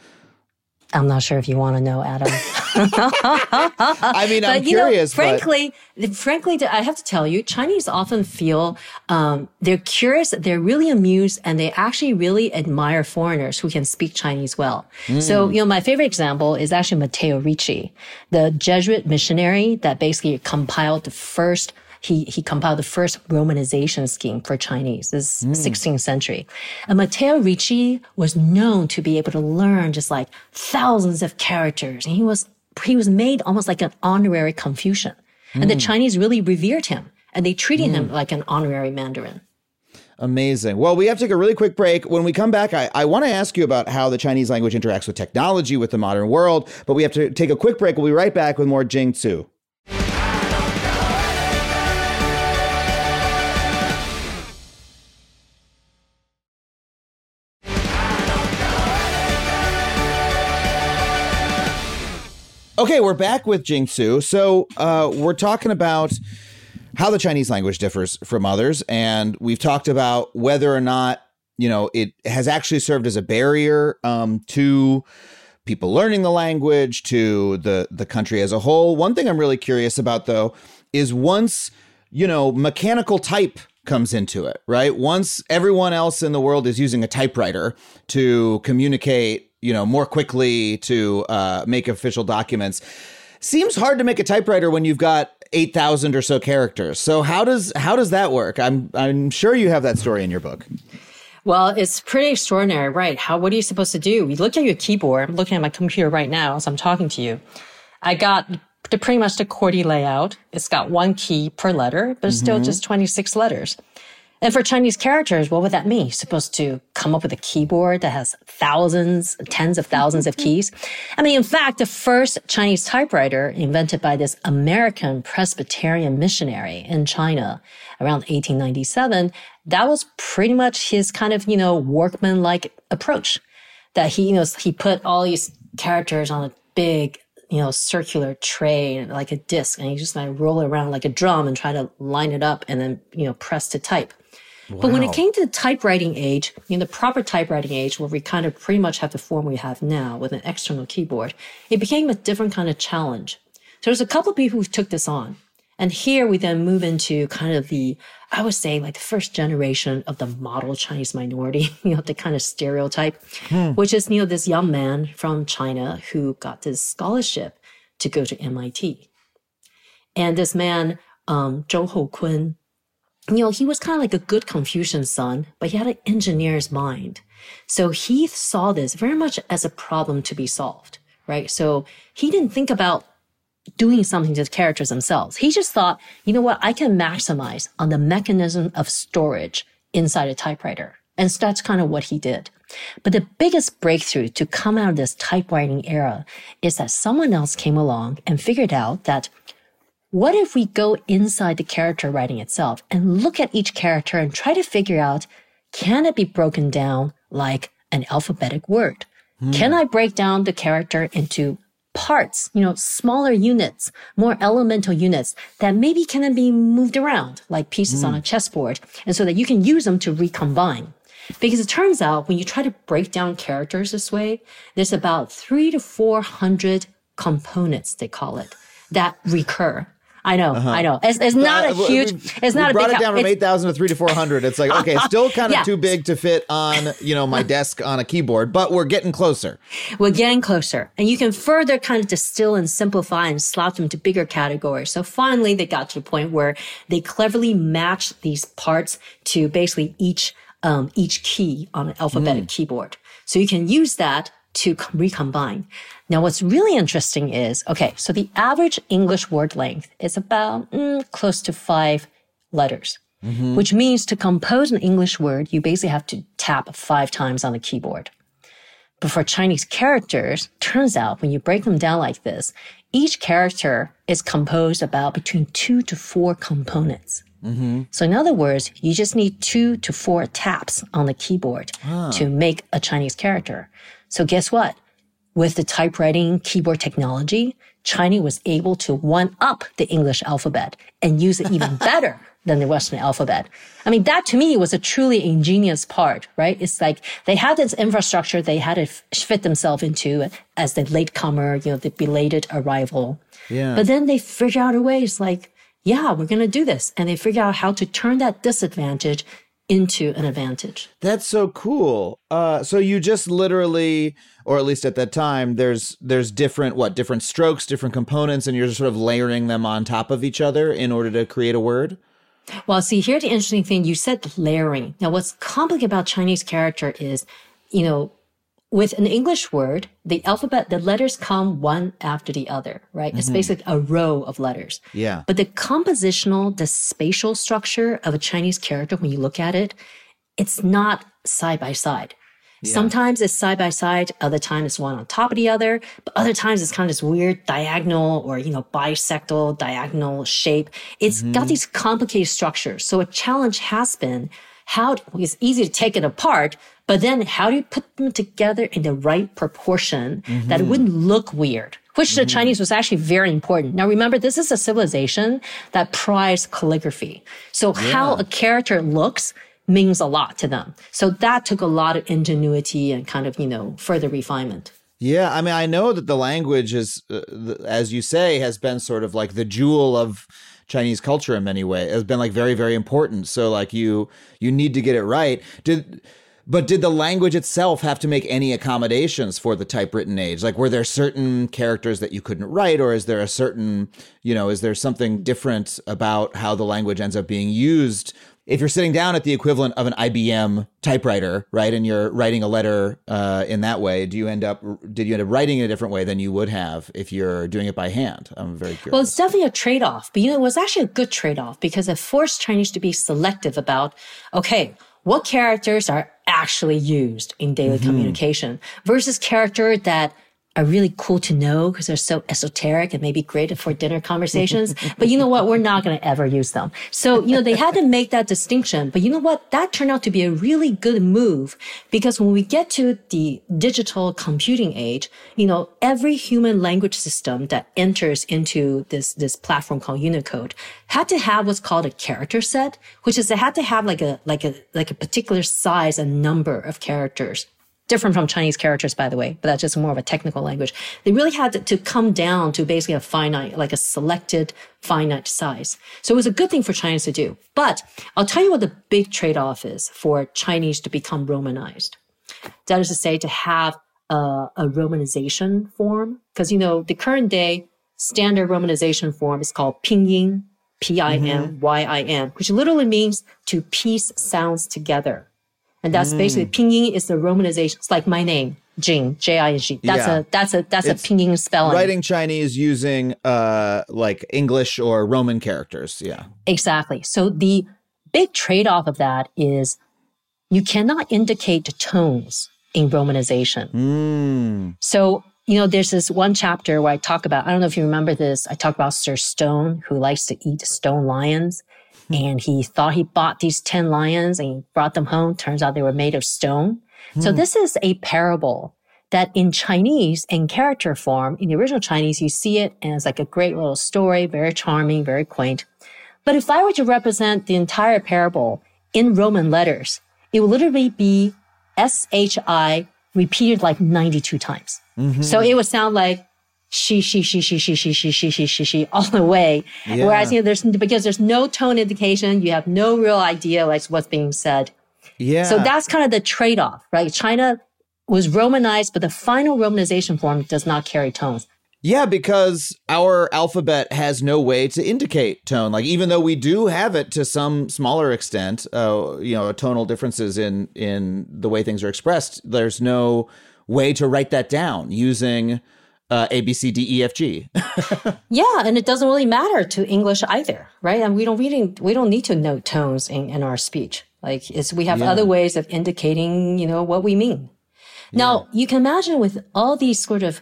I'm not sure if you want to know, Adam. *laughs* I mean, I'm but, curious. Know, frankly, but... frankly, I have to tell you, Chinese often feel um, they're curious, they're really amused, and they actually really admire foreigners who can speak Chinese well. Mm. So, you know, my favorite example is actually Matteo Ricci, the Jesuit missionary that basically compiled the first he, he compiled the first romanization scheme for Chinese. This mm. 16th century. And Matteo Ricci was known to be able to learn just like thousands of characters. And he was, he was made almost like an honorary Confucian. Mm. And the hmm. Chinese really revered him and they treated mm. him hmm. like an honorary Mandarin. Amazing. Well, we have to take a really quick break. When we come back, I, I want to ask you about how the Chinese language interacts with technology, with the modern world, but we have to take a quick break. We'll be right back with more Jing Tsu. Okay, we're back with Jing Tsu. So uh, we're talking about how the Chinese language differs from others, and we've talked about whether or not you know it has actually served as a barrier um, to people learning the language, to the the country as a whole. One thing I'm really curious about, though, is once you know mechanical type comes into it, right? Once everyone else in the world is using a typewriter to communicate you know, more quickly to uh, make official documents. Seems hard to make a typewriter when you've got eight thousand or so characters. So how does how does that work? I'm I'm sure you have that story in your book. Well, it's pretty extraordinary, right? How what are you supposed to do? You look at your keyboard. I'm looking at my computer right now as I'm talking to you. I got the pretty much the QWERTY layout. It's got one key per letter, but it's mm-hmm. still just 26 letters. And for Chinese characters, what would that mean? You're supposed to come up with a keyboard that has thousands, tens of thousands of keys. I mean, in fact, the first Chinese typewriter invented by this American Presbyterian missionary in China around 1897, that was pretty much his kind of, you know, workman-like approach that he, you know, he put all these characters on a big you know, circular tray like a disc and he just like roll it around like a drum and try to line it up and then, you know, press to type. Wow. But when it came to the typewriting age, you know, the proper typewriting age, where we kind of pretty much have the form we have now with an external keyboard, it became a different kind of challenge. So there's a couple of people who took this on. And here we then move into kind of the, I would say like the first generation of the model Chinese minority, *laughs* you know, the kind of stereotype, hmm. which is, you know, this young man from China who got this scholarship to go to MIT. And this man, um, Zhou Houkun, you know, he was kind of like a good Confucian son, but he had an engineer's mind. So he saw this very much as a problem to be solved, right? So he didn't think about doing something to the characters themselves. He just thought, you know what, I can maximize on the mechanism of storage inside a typewriter. And so that's kind of what he did. But the biggest breakthrough to come out of this typewriting era is that someone else came along and figured out that what if we go inside the character writing itself and look at each character and try to figure out, can it be broken down like an alphabetic word? Hmm. Can I break down the character into parts, you know, smaller units, more elemental units that maybe can then be moved around like pieces mm. on a chessboard and so that you can use them to recombine. Because it turns out when you try to break down characters this way, there's about three to 400 components, they call it, that recur. I know, uh-huh. I know. It's, it's not uh, a huge. It's not a brought it down from eight thousand to three to four hundred. It's like okay, still kind of yeah. too big to fit on you know my *laughs* desk on a keyboard, but we're getting closer. We're getting closer, and you can further kind of distill and simplify and slot them to bigger categories. So finally, they got to the point where they cleverly matched these parts to basically each um, each key on an alphabetic mm. keyboard. So you can use that to recombine. Now, what's really interesting is, okay, so the average English word length is about mm, close to five letters, mm-hmm. which means to compose an English word, you basically have to tap five times on the keyboard. But for Chinese characters, turns out when you break them down like this, each character is composed about between two to four components. Mm-hmm. So in other words, you just need two to four taps on the keyboard ah. to make a Chinese character. So guess what? With the typewriting keyboard technology, China was able to one up the English alphabet and use it even *laughs* better than the Western alphabet. I mean, that to me was a truly ingenious part, right? It's like they had this infrastructure they had to fit themselves into as the latecomer, you know, the belated arrival. Yeah. But then they figure out a way. It's like, yeah, we're going to do this. And they figure out how to turn that disadvantage into an advantage. That's so cool. Uh, so you just literally, or at least at that time, there's there's different what different strokes, different components, and you're just sort of layering them on top of each other in order to create a word. Well, see, here's the interesting thing. You said layering. Now, what's complicated about Chinese character is, you know, with an English word, the alphabet, the letters come one after the other, right? Mm-hmm. It's basically a row of letters. Yeah. But the compositional, the spatial structure of a Chinese character, when you look at it, it's not side by side. Yeah. Sometimes it's side by side, other times it's one on top of the other, but other times it's kind of this weird diagonal or, you know, bisectal diagonal shape. It's mm-hmm. got these complicated structures. So a challenge has been how it's easy to take it apart, but then how do you put them together in the right proportion mm-hmm. that it wouldn't look weird? Which mm-hmm. the Chinese was actually very important. Now remember, this is a civilization that prized calligraphy. So yeah. how a character looks means a lot to them. So that took a lot of ingenuity and kind of, you know, further refinement. Yeah, I mean, I know that the language is, uh, as you say, has been sort of like the jewel of Chinese culture in many ways has been like very very important. So like you you need to get it right. Did but did the language itself have to make any accommodations for the typewritten age? Like, were there certain characters that you couldn't write, or is there a certain, you know, is there something different about how the language ends up being used if you're sitting down at the equivalent of an IBM typewriter, right, and you're writing a letter uh, in that way, do you end up did you end up writing in a different way than you would have if you're doing it by hand? I'm very curious. Well, it's definitely a trade off, but you know, it was actually a good trade off because it forced Chinese to be selective about okay, what characters are actually used in daily mm-hmm. communication versus character that are really cool to know because they're so esoteric and maybe great for dinner conversations. *laughs* but you know what? We're not going to ever use them. So, you know, they had to make that distinction. But you know what? That turned out to be a really good move because when we get to the digital computing age, you know, every human language system that enters into this, this platform called Unicode had to have what's called a character set, which is they had to have like a, like a, like a particular size and number of characters different from Chinese characters, by the way, but that's just more of a technical language. They really had to, come down to basically a finite, like a selected finite size. So it was a good thing for Chinese to do. But I'll tell you what the big trade-off is for Chinese to become Romanized. That is to say, to have a, a Romanization form, because you know the current day standard Romanization form is called Pinyin, P-I-N-Y-I-N, which literally means to piece sounds together. And that's mm. basically pinyin is the romanization. It's like my name, Jing, J I N G. That's yeah. a that's a that's it's a pinyin spelling. Writing Chinese using uh like English or Roman characters. Yeah. Exactly. So the big trade-off of that is you cannot indicate tones in romanization. Mm. So you know, there's this one chapter where I talk about, I don't know if you remember this, I talk about Sir Stone, who likes to eat stone lions. And he thought he bought these 10 lions and he brought them home. Turns out they were made of stone. Hmm. So this is a parable that in Chinese, in character form, in the original Chinese, you see it and it's like a great little story, very charming, very quaint. But if I were to represent the entire parable in Roman letters, it would literally be S-H-I repeated like 92 times. Mm-hmm. So it would sound like she, she, she, she, she, she, she, she, she, she, she, all the way. Yeah. Whereas, you know, there's, because there's no tone indication, you have no real idea like what's being said. Yeah. So that's kind of the trade off, right? China was Romanized, but the final Romanization form does not carry tones. Yeah, because our alphabet has no way to indicate tone. Like even though we do have it to some smaller extent, uh, you know, tonal differences in in the way things are expressed, there's no way to write that down using uh, A B C D E F G. *laughs* yeah, and it doesn't really matter to English either, right? And we don't really we don't need to note tones in, in our speech. Like it's we have yeah. other ways of indicating, you know, what we mean. Now yeah. you can imagine with all these sort of,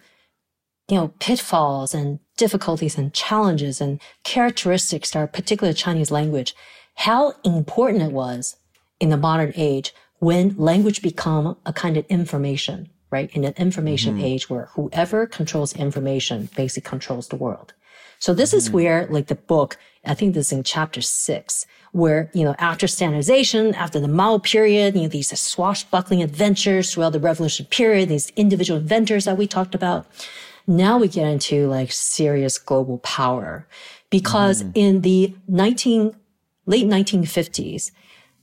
you know, pitfalls and difficulties and challenges and characteristics that are particular Chinese language, how important it was in the modern age when language become a kind of information right? In an information mm-hmm. age where whoever controls information basically controls the world. So this mm-hmm. is where like the book, I think this is in chapter six, where, you know, after standardization, after the Mao period, you know, these swashbuckling adventures throughout the revolution period, these individual inventors that we talked about. Now we get into like serious global power because mm-hmm. in the 19, late 1950s,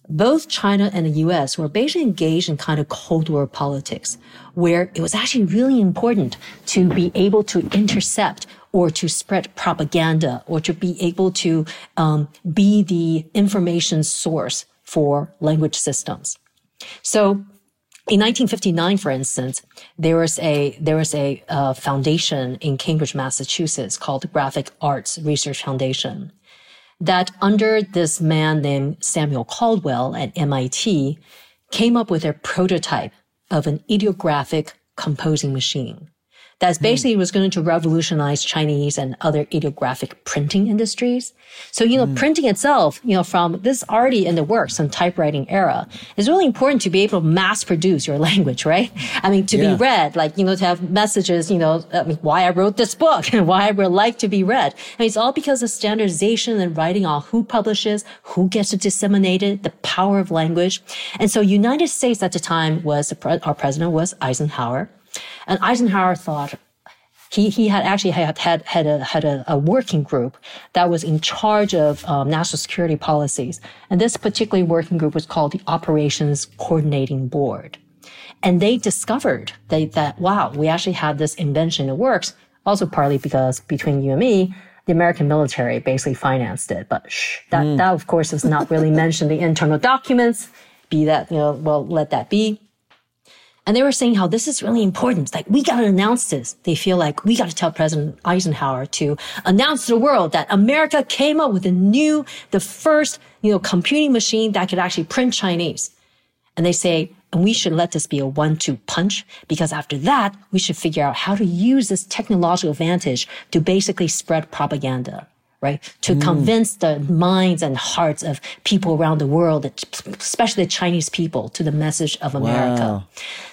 both China and the US were basically engaged in kind of Cold War politics, where it was actually really important to be able to intercept or to spread propaganda or to be able to um, be the information source for language systems. So in 1959, for instance, there was a there was a uh, foundation in Cambridge, Massachusetts called Graphic Arts Research Foundation that under this man named Samuel Caldwell at MIT came up with a prototype of an ideographic composing machine that basically mm. was going to revolutionize Chinese and other ideographic printing industries. So, you know, mm. printing itself, you know, from this already in the works and typewriting era is really important to be able to mass produce your *laughs* language, right? I mean, to yeah. be read, like, you know, to have messages, you know, I mean, why I wrote this book and *laughs* why I would like to be read. I mean, it's all because of standardization and writing on who publishes, who gets to disseminate it, the power of language. And so United States at the time was, our president was Eisenhower. And Eisenhower thought he, he had actually had, had, had, a, had a, a working group that was in charge of um, national security policies. And this particular working group was called the Operations Coordinating Board. And they discovered that, that, wow, we actually had this invention that works. Also partly because between you and me, the American military basically financed it. But shh, that, mm. that of course is not really mentioned in the internal documents. Be that, you know, well, let that be. And they were saying how this is really important. Like, we got to announce this. They feel like we got to tell President Eisenhower to announce to the world that America came up with a new, the first, you know, computing machine that could actually print Chinese. And they say, And we should let this be a one-two punch because after that, we should figure out how to use this technological advantage to basically spread propaganda right? To mm. convince the minds and hearts of people around the world, especially the Chinese people, to the message of America. Wow.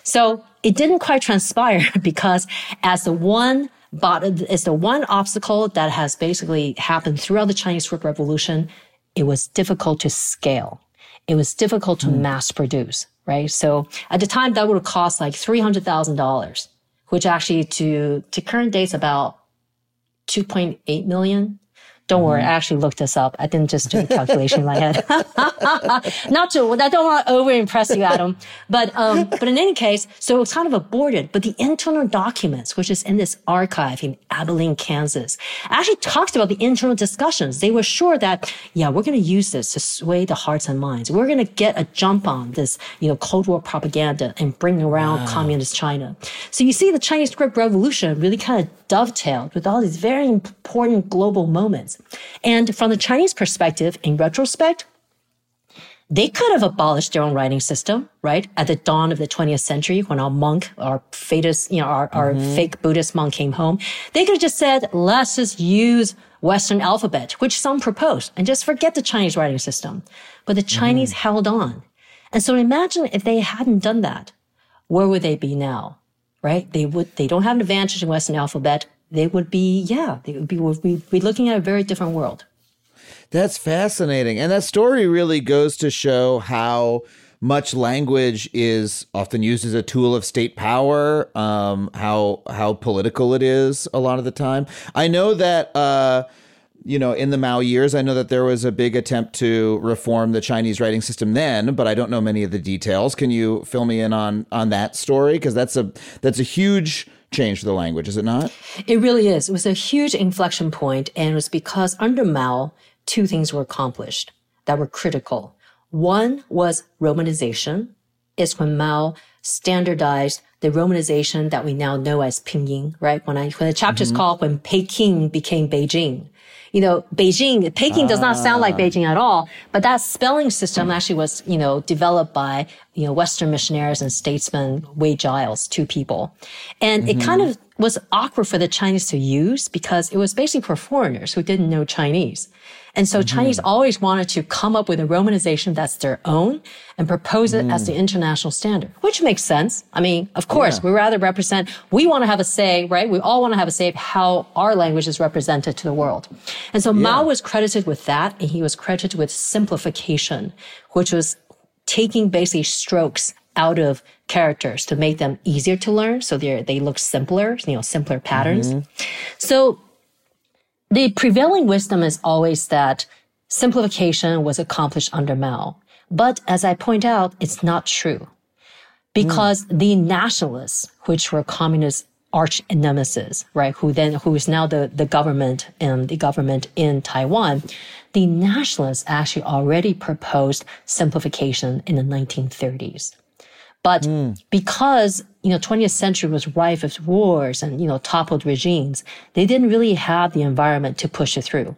So it didn't quite transpire *laughs* because as the one but it's the one obstacle that has basically happened throughout the Chinese Script Revolution. It was difficult to scale. It was difficult to mm. mass produce, right? So at the time that would have cost like $300,000, which actually to, to current dates about 2.8 million don't worry, I mm-hmm. actually looked this up. I didn't just do the calculation in my head. *laughs* Not to, I don't want to over impress you, Adam. But, um, but in any case, so it's kind of aborted. But the internal documents, which is in this archive in Abilene, Kansas, actually talks about the internal discussions. They were sure that, yeah, we're going to use this to sway the hearts and minds. We're going to get a jump on this, you know, Cold War propaganda and bring around wow. communist China. So you see the Chinese Script Revolution really kind of dovetailed with all these very important global moments. And from the Chinese perspective, in retrospect, they could have abolished their own writing system, right? At the dawn of the 20th century, when our monk, our fetus, you know, our, our mm-hmm. fake Buddhist monk came home, they could have just said, let's just use Western alphabet, which some proposed, and just forget the Chinese writing system. But the Chinese mm. held on. And so imagine if they hadn't done that, where would they be now? right? They would, they don't have an advantage in Western alphabet. They would be, yeah, they would be, we'd be, looking at a very different world. That's fascinating. And that story really goes to show how much language is often used as a tool of state power, um, how how political it is a lot of the time. I know that uh, you know, in the Mao years, I know that there was a big attempt to reform the Chinese writing system then, but I don't know many of the details. Can you fill me in on on that story? Because that's a that's a huge change for the language, is it not? It really is. It was a huge inflection point, and it was because under Mao, two things were accomplished that were critical. One was romanization. It's when Mao standardized the romanization that we now know as Pinyin, right? When I when the chapter mm-hmm. is called when Peking became Beijing you know, Beijing, Peking does not sound like ah. Beijing at all, but that spelling system actually was, you know, developed by, you know, Western missionaries and statesmen, Wade Giles, two people. And mm-hmm. it kind of was awkward for the Chinese to use because it was basically for foreigners who didn't know Chinese. And so mm-hmm. Chinese always wanted to come up with a romanization that's their own and propose it mm. as the international standard, which makes sense. I mean, of course, yeah. we rather represent, we want to have a say, right? We all want to have a say of how our language is represented to the world. And so yeah. Mao was credited with that and he was credited with simplification, which was taking basically strokes out of characters to make them easier to learn. So they they look simpler, you know, simpler patterns. Mm-hmm. So the prevailing wisdom is always that simplification was accomplished under Mao. But as I point out, it's not true. Because mm. the nationalists, which were communist arch nemesis, right, who then, who is now the, the government and the government in Taiwan, the nationalists actually already proposed simplification in the 1930s. But mm. because, you know, 20th century was rife with wars and, you know, toppled regimes, they didn't really have the environment to push it through.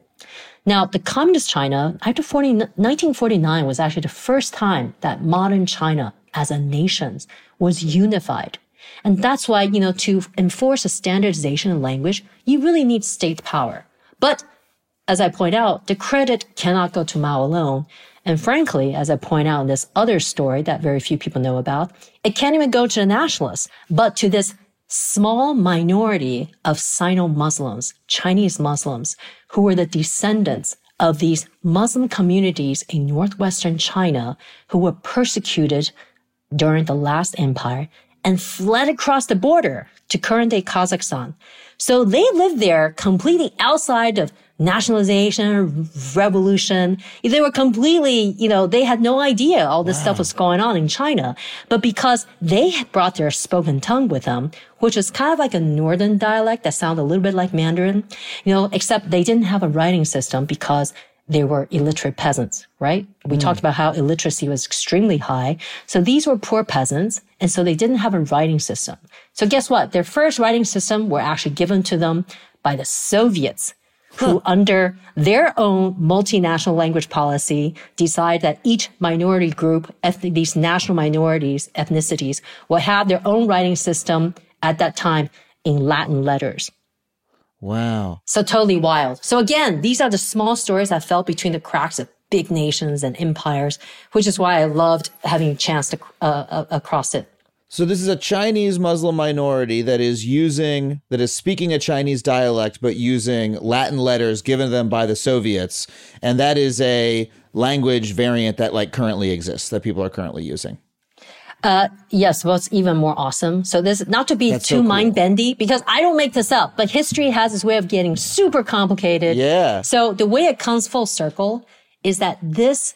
Now, the communist China, after 40, 1949 was actually the first time that modern China as a nation was unified. And that's why, you know, to enforce a standardization of language, you really need state power. But as I point out, the credit cannot go to Mao alone. And frankly, as I point out in this other story that very few people know about, it can't even go to the nationalists, but to this small minority of Sino-Muslims, Chinese Muslims, who were the descendants of these Muslim communities in northwestern China who were persecuted during the last empire and fled across the border to current day Kazakhstan. So they lived there completely outside of nationalization, revolution. They were completely, you know, they had no idea all this wow. stuff was going on in China. But because they had brought their spoken tongue with them, which was kind of like a northern dialect that sounded a little bit like Mandarin, you know, except they didn't have a writing system because they were illiterate peasants, right? We mm. talked about how illiteracy was extremely high. So these were poor peasants. And so they didn't have a writing system. So guess what? Their first writing system were actually given to them by the Soviets who under their own multinational language policy decide that each minority group, ethnic, these national minorities, ethnicities will have their own writing system at that time in Latin letters. Wow. So totally wild. So again, these are the small stories that fell between the cracks of big nations and empires, which is why I loved having a chance to uh, uh, across it. So this is a Chinese Muslim minority that is using that is speaking a Chinese dialect but using Latin letters given them by the Soviets and that is a language variant that like currently exists that people are currently using. Uh, yes, what's even more awesome. So this, not to be That's too so cool. mind bendy, because I don't make this up, but history has this way of getting super complicated. Yeah. So the way it comes full circle is that this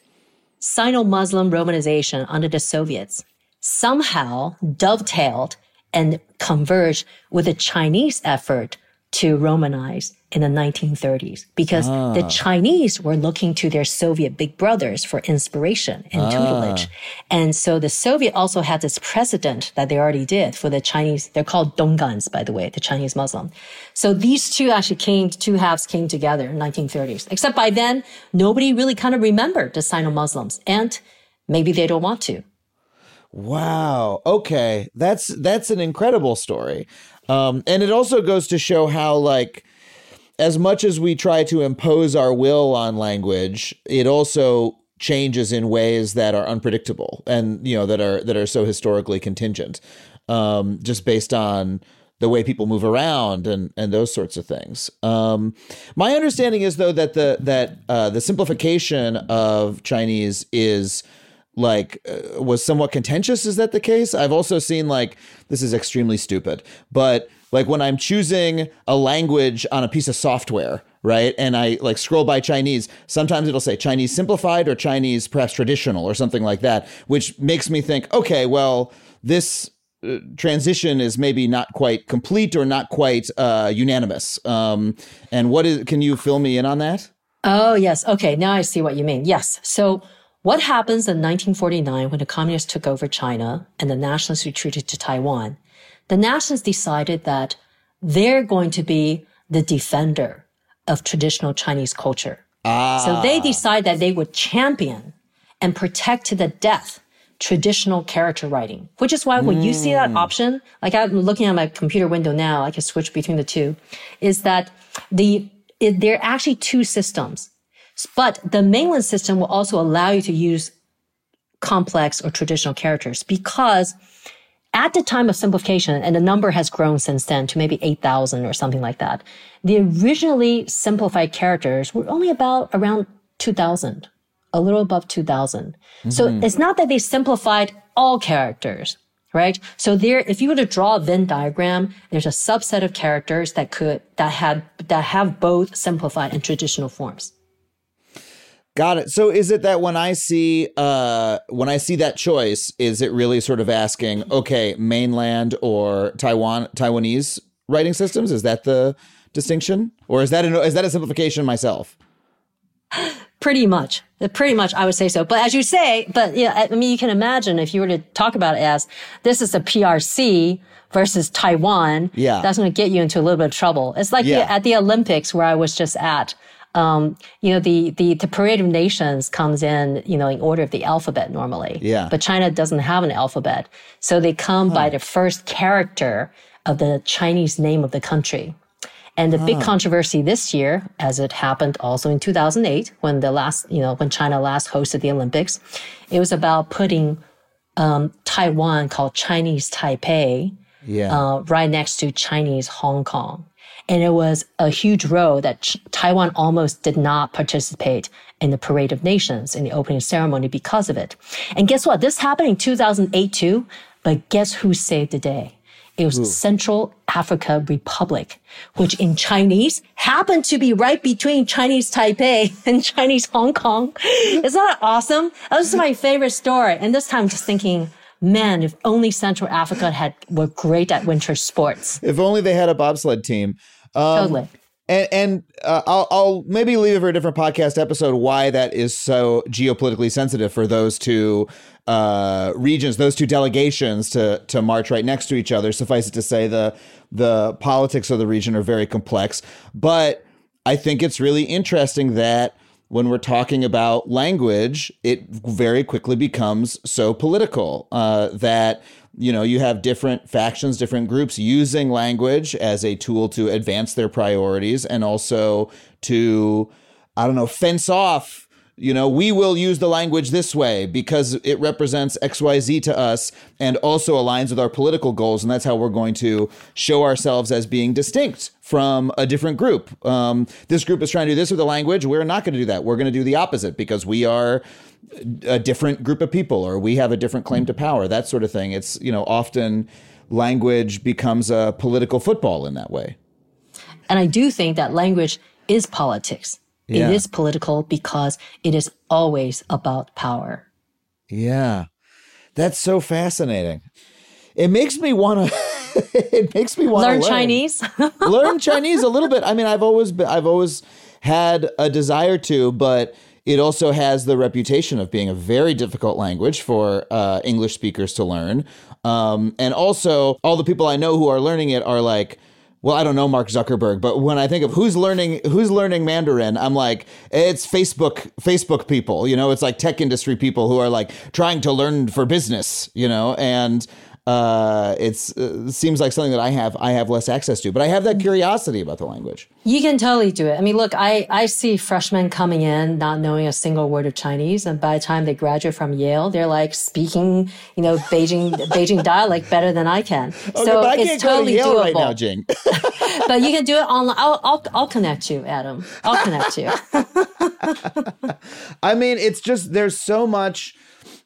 Sino-Muslim Romanization under the Soviets somehow dovetailed and converged with the Chinese effort to Romanize in the 1930s because the ah. Chinese were looking to their Soviet big brothers for inspiration and ah. tutelage. And so the Soviet also had this precedent that they already did for the Chinese. They're called Dongans, by the way, the Chinese Muslim. So these two actually came, two halves came together in 1930s. Except by then, nobody really kind of remembered the Sino-Muslims and maybe they don't want to. Wow. Okay. That's that's an incredible story. Um, and it also goes to show how like as much as we try to impose our will on language, it also changes in ways that are unpredictable and you know that are that are so historically contingent. Um, just based on the way people move around and and those sorts of things. Um, my understanding is though that the that uh, the simplification of Chinese is like uh, was somewhat contentious is that the case i've also seen like this is extremely stupid but like when i'm choosing a language on a piece of software right and i like scroll by chinese sometimes it'll say chinese simplified or chinese perhaps traditional or something like that which makes me think okay well this uh, transition is maybe not quite complete or not quite uh, unanimous um, and what is can you fill me in on that Oh, yes. Okay. Now I see what you mean. Yes. So what happens in 1949 when the communists took over China and the nationalists retreated to Taiwan? The nationalists decided that they're going to be the defender of traditional Chinese culture. Ah. So they decided that they would champion and protect to the death traditional character writing, which is why when you see that option, like I'm looking at my computer window now, I can switch between the two, is that the, it, there are actually two systems. But the mainland system will also allow you to use complex or traditional characters because at the time of simplification, and the number has grown since then to maybe 8,000 or something like that, the originally simplified characters were only about around 2,000, a little above 2,000. So mm-hmm. it's not that they simplified all characters, right? So there, if you were to draw a Venn diagram, there's a subset of characters that could, that had, that have both simplified and traditional forms. Got it. So is it that when I see uh when I see that choice, is it really sort of asking, okay, mainland or Taiwan Taiwanese writing systems? Is that the distinction? Or is that an, is that a simplification myself? Pretty much. Pretty much, I would say so. But as you say, but yeah, I mean, you can imagine if you were to talk about it as this is a PRC versus Taiwan. Yeah. That's going to get you into a little bit of trouble. It's like Yeah. the, at the Olympics where I was just at. Um, you know, the, the, the parade of nations comes in, you know, in order of the alphabet normally. Yeah. But China doesn't have an alphabet. So they come by the first character of the Chinese name of the country. And the big controversy this year, as it happened also in 2008, when the last, you know, when China last hosted the Olympics, it was about putting um, Taiwan called Chinese Taipei Yeah. uh, right next to Chinese Hong Kong. And it was a huge row that Ch- Taiwan almost did not participate in the Parade of Nations in the opening ceremony because of it. And guess what? This happened in 2008 too. But guess who saved the day? It was Central Africa Republic, which in Chinese happened to be right between Chinese Taipei *laughs* and Chinese Hong Kong. *laughs* Isn't that awesome? That was my favorite story. And this time just thinking, man, if only Central Africa had were great at winter sports. if only they had a bobsled team. Um, Totally. And, and uh, I'll, I'll maybe leave it for a different podcast episode why that is so geopolitically sensitive for those two uh, regions, those two delegations to to march right next to each other. Suffice it to say, the the politics of the region are very complex. But I think it's really interesting that when we're talking about language, it very quickly becomes so political uh, that you know you have different factions, different groups using language as a tool to advance their priorities and also to I don't know fence off you know, we will use the language this way because it represents XYZ to us and also aligns with our political goals. And that's how we're going to show ourselves as being distinct from a different group. Um, this group is trying to do this with the language. We're not going to do that. We're going to do the opposite because we are a different group of people or we have a different claim to power, that sort of thing. It's, you know, often language becomes a political football in that way. And I do think that language is politics yeah. It is political because it is always about power. Yeah. That's so fascinating. It makes me want to *laughs* it makes me want to learn, learn Chinese. *laughs* learn Chinese a little bit. I mean, I've always been, I've always had a desire to, but it also has the reputation of being a very difficult language for uh, English speakers to learn. Um, and also, all the people I know who are learning it are like, well, I don't know Mark Zuckerberg, but when I think of who's learning who's learning Mandarin, I'm like, it's Facebook Facebook people, you know, it's like tech industry people who are like trying to learn for business, you know, and uh, it's uh, seems like something that I have I have less access to, but I have that curiosity about the language. You can totally do it. I mean, look, I I see freshmen coming in not knowing a single word of Chinese, and by the time they graduate from Yale, they're like speaking, you know, Beijing *laughs* Beijing dialect better than I can. Okay, so it's totally to doable right now, Jing. *laughs* *laughs* but you can do it online. I'll, I'll I'll connect you, Adam. I'll connect you. I mean, it's just there's so much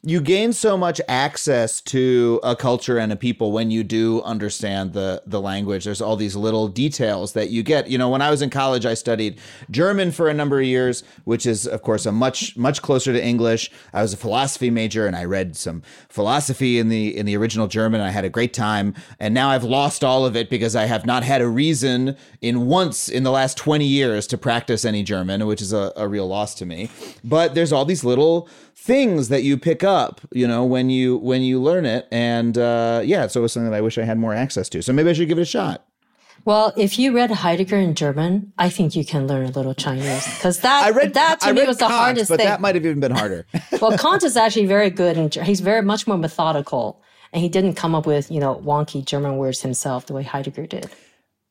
you gain so much access to a culture and a people when you do understand the the language. There's all these little details that you get. You know when i was in college i studied german for a number of years which is of course a much much closer to english. I was a philosophy major and i read some philosophy in the in the original german i had a great time. And now i've lost all of it because i have not had a reason in once in the last 20 years to practice any german which is a, a real loss to me. But there's all these little things that you pick up, you know, when you when you learn it. And uh, yeah, it's always something that I wish I had more access to. So maybe I should give it a shot. Well, if you read Heidegger in German, I think you can learn a little Chinese because that I read, that to I me was Kant, the hardest but thing. that might have even been harder. *laughs* well, Kant is actually very good, and he's very much more methodical, and he didn't come up with you know wonky German words himself the way Heidegger did.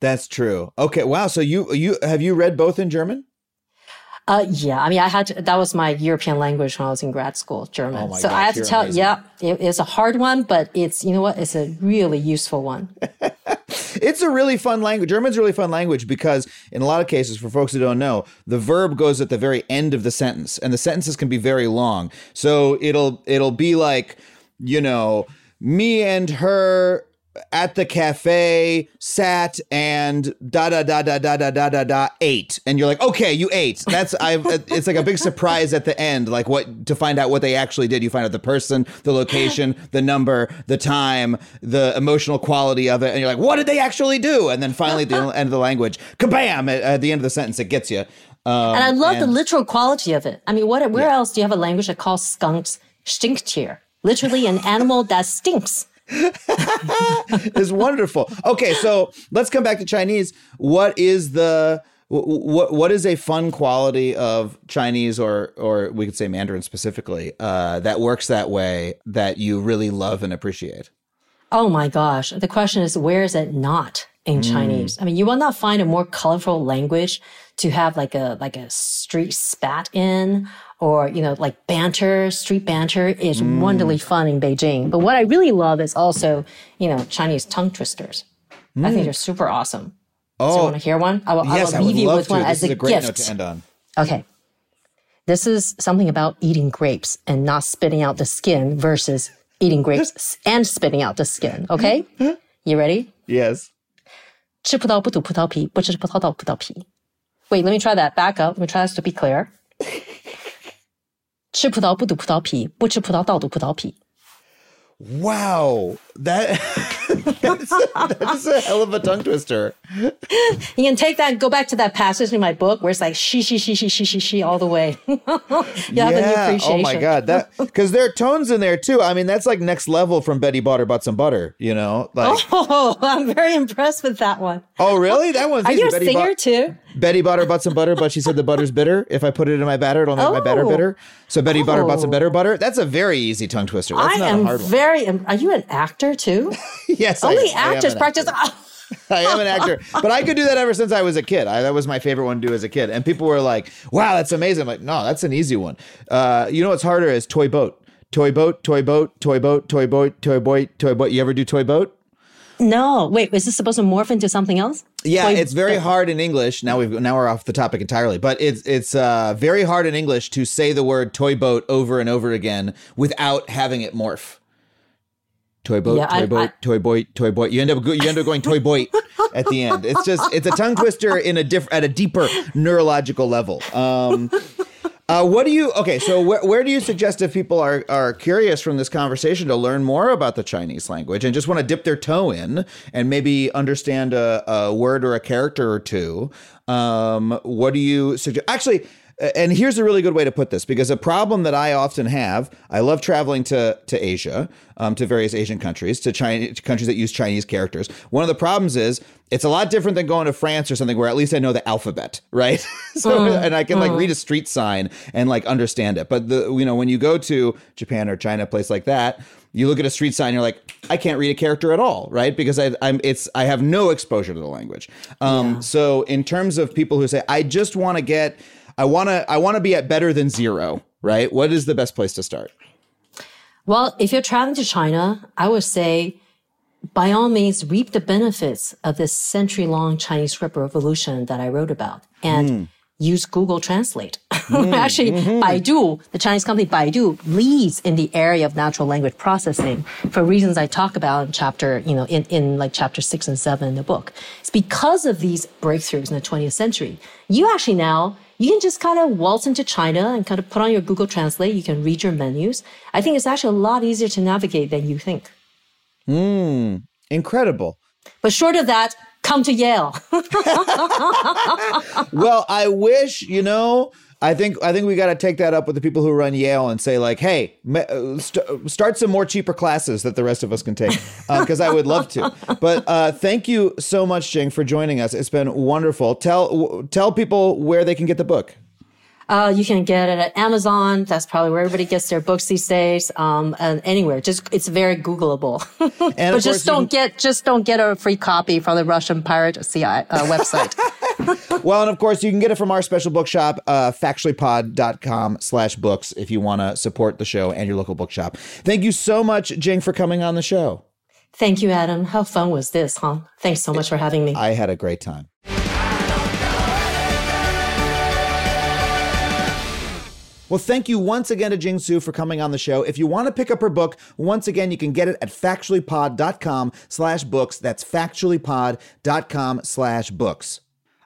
That's true. Okay, wow. So you you have you read both in German? Uh, yeah, I mean, I had to, that was my European language when I was in grad school, German. Oh so gosh, I have to tell, amazing. yeah, it, it's a hard one, but it's you know what, it's a really useful one. *laughs* it's a really fun language. German's a really fun language because in a lot of cases, for folks who don't know, the verb goes at the very end of the sentence, and the sentences can be very long. So it'll it'll be like, you know, me and her at the cafe sat and da da da da da da da da da ate. And you're like okay you ate. That's i *laughs* it's like a big surprise at the end like what to find out what they actually did. You find out the person the location *laughs* the number the time the emotional quality of it and you're like what did they actually do? And then finally at the *laughs* end of the language kabam at, at the end of the sentence it gets you. Um, and i love and, the literal quality of it. I mean what where yeah. else do you have a language that calls skunks stinktier literally an animal that stinks *laughs* is wonderful. Okay, so let's come back to Chinese. What is the what what is a fun quality of Chinese or or we could say Mandarin specifically uh, that works that way that you really love and appreciate? Oh my gosh, the question is where is it not in mm. Chinese? I mean, you will not find a more colorful language to have like a like a street spat in or, you know, like banter, street banter is mm. wonderfully fun in Beijing. But what I really love is also, you know, Chinese tongue twisters. Mm. I think mm. they're super awesome. Oh, so you want to hear one? I will, yes, I will leave you with to. one this as a, a great gift. Note to end on. Okay. This is something about eating grapes and not spitting out the skin versus eating grapes *laughs* and spitting out the skin. Okay? *laughs* You ready? Yes. 吃葡萄不吐葡萄皮，不吃葡萄倒葡萄皮. Wait, let me try that. Back up. Let me try this to be clear. *laughs* 吃葡萄不吐葡萄皮，不吃葡萄倒吐葡萄皮。Wow, that *laughs* that's, that's a hell of a tongue twister. You can take that and go back to that passage in my book where it's like she, she, she, she, she, she, she all the way. *laughs* you yeah. have a new appreciation. Oh my god, that because there are tones in there too. I mean, that's like next level from Betty Butter bought some butter. You know, like *laughs* oh, I'm very impressed with that one. Oh really? That one's are easy. you a Betty singer too? Betty Butter bought some butter, but she said the butter's bitter. If I put it in my batter, it'll make my batter Oh. bitter. So Betty Butter bought her butts and Oh. better butter. That's a very easy tongue twister. That's I not a am hard one. very. Are you an actor too? *laughs* yes, I Only. I actors an practice. actor. *laughs* I am an actor, but I could do that ever since I was a kid. I, that was my favorite one to do as a kid. And people were like, "Wow, that's amazing!" I'm like, "No, that's an easy one." Uh, you know what's harder is toy boat, toy boat, toy boat, toy boat, toy boat, toy boat, toy boat. You ever do toy boat? No, wait. Is this supposed to morph into something else? Yeah, Toy- it's very hard in English. Now we've now we're off the topic entirely, but it's it's uh, very hard in English to say the word toy boat over and over again without having it morph. Toy boat, Yeah, toy I- boat, I- toy boy, toy boy. You end up you end up going toy boy at the end. It's just it's a tongue twister in a diff at a deeper neurological level. Um, uh, what do you okay? So where, where do you suggest if people are are curious from this conversation to learn more about the Chinese language and just want to dip their toe in and maybe understand a, a word or a character or two? Um, what do you suggest? Actually. And here's a really good way to put this because a problem that I often have, I love traveling to to Asia, um, to various Asian countries, to China, to countries that use Chinese characters. One of the problems is it's a lot different than going to France or something where at least I know the alphabet, *laughs* right? so and I can like read a street sign and like understand it. But the you know when you go to Japan or China, a place like that, you look at a street sign, you're like, I can't read a character at all, right? Because I, I'm it's I have no exposure to the language. Um, So in terms of people who say, I just want to get, I want to I want to be at better than zero, right? What is the best place to start? Well, if you're traveling to China, I would say by all means reap the benefits of this century long Chinese script revolution that I wrote about and hmm. use Google Translate. *laughs* Hmm. Actually, mm-hmm. Baidu, the Chinese company Baidu leads in the area of natural language processing for reasons I talk about in chapter, you know, in, in like chapter six and seven in the book. It's because of these breakthroughs in the 20th century. You actually now you can just kind of waltz into China and kind of put on your Google Translate. You can read your menus. I think it's actually a lot easier to navigate than you think. Mmm. Incredible. But short of that, come to Yale. *laughs* well, I wish, you know, I think I think we got to take that up with the people who run Yale and say like, hey, uh, st- start some more cheaper classes that the rest of us can take because I would love to. But uh, thank you so much, Jing, for joining us. It's been wonderful. Tell w- tell people where they can get the book. Uh, you can get it at Amazon. That's probably where everybody gets their books these days. Um, and anywhere, just it's very Googleable. *laughs* But just don't get just don't get a free copy from the Russian pirate CI uh, *laughs* website. Well, and of course, you can get it from our special bookshop, uh, factuallypod.com slash books, if you want to support the show and your local bookshop. Thank you so much, Jing, for coming on the show. Thank you, Adam. How fun was this, huh? Thanks so much for having me. I had a great time. Well, thank you once again to Jing Tsu for coming on the show. If you want to pick up her book, once again, you can get it at factuallypod.com slash books. That's factuallypod.com slash books.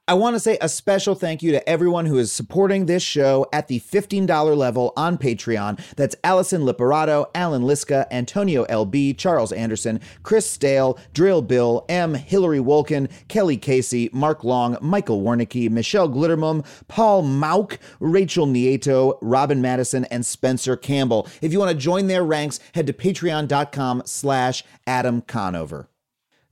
I want to say a special thank you to everyone who is supporting this show at the $15 level on Patreon. That's Allison Liperato, Alan Liska, Antonio LB, Charles Anderson, Chris Stale, Drill Bill, M, Hillary Wolkin, Kelly Casey, Mark Long, Michael Warnicki, Michelle Glittermum, Paul Mauk, Rachel Nieto, Robin Madison, and Spencer Campbell. If you want to join their ranks, head to patreon.com slash Adam Conover.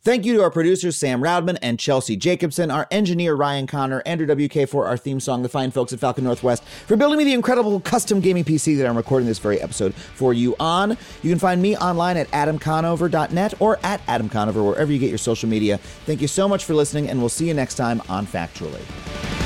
Thank you to our producers, Sam Roudman and Chelsea Jacobson, our engineer, Ryan Connor, Andrew WK for our theme song, the fine folks at Falcon Northwest, for building me the incredible custom gaming PC that I'm recording this very episode for you on. You can find me online at adamconover.net or at adamconover, wherever you get your social media. Thank you so much for listening, and we'll see you next time on Factually.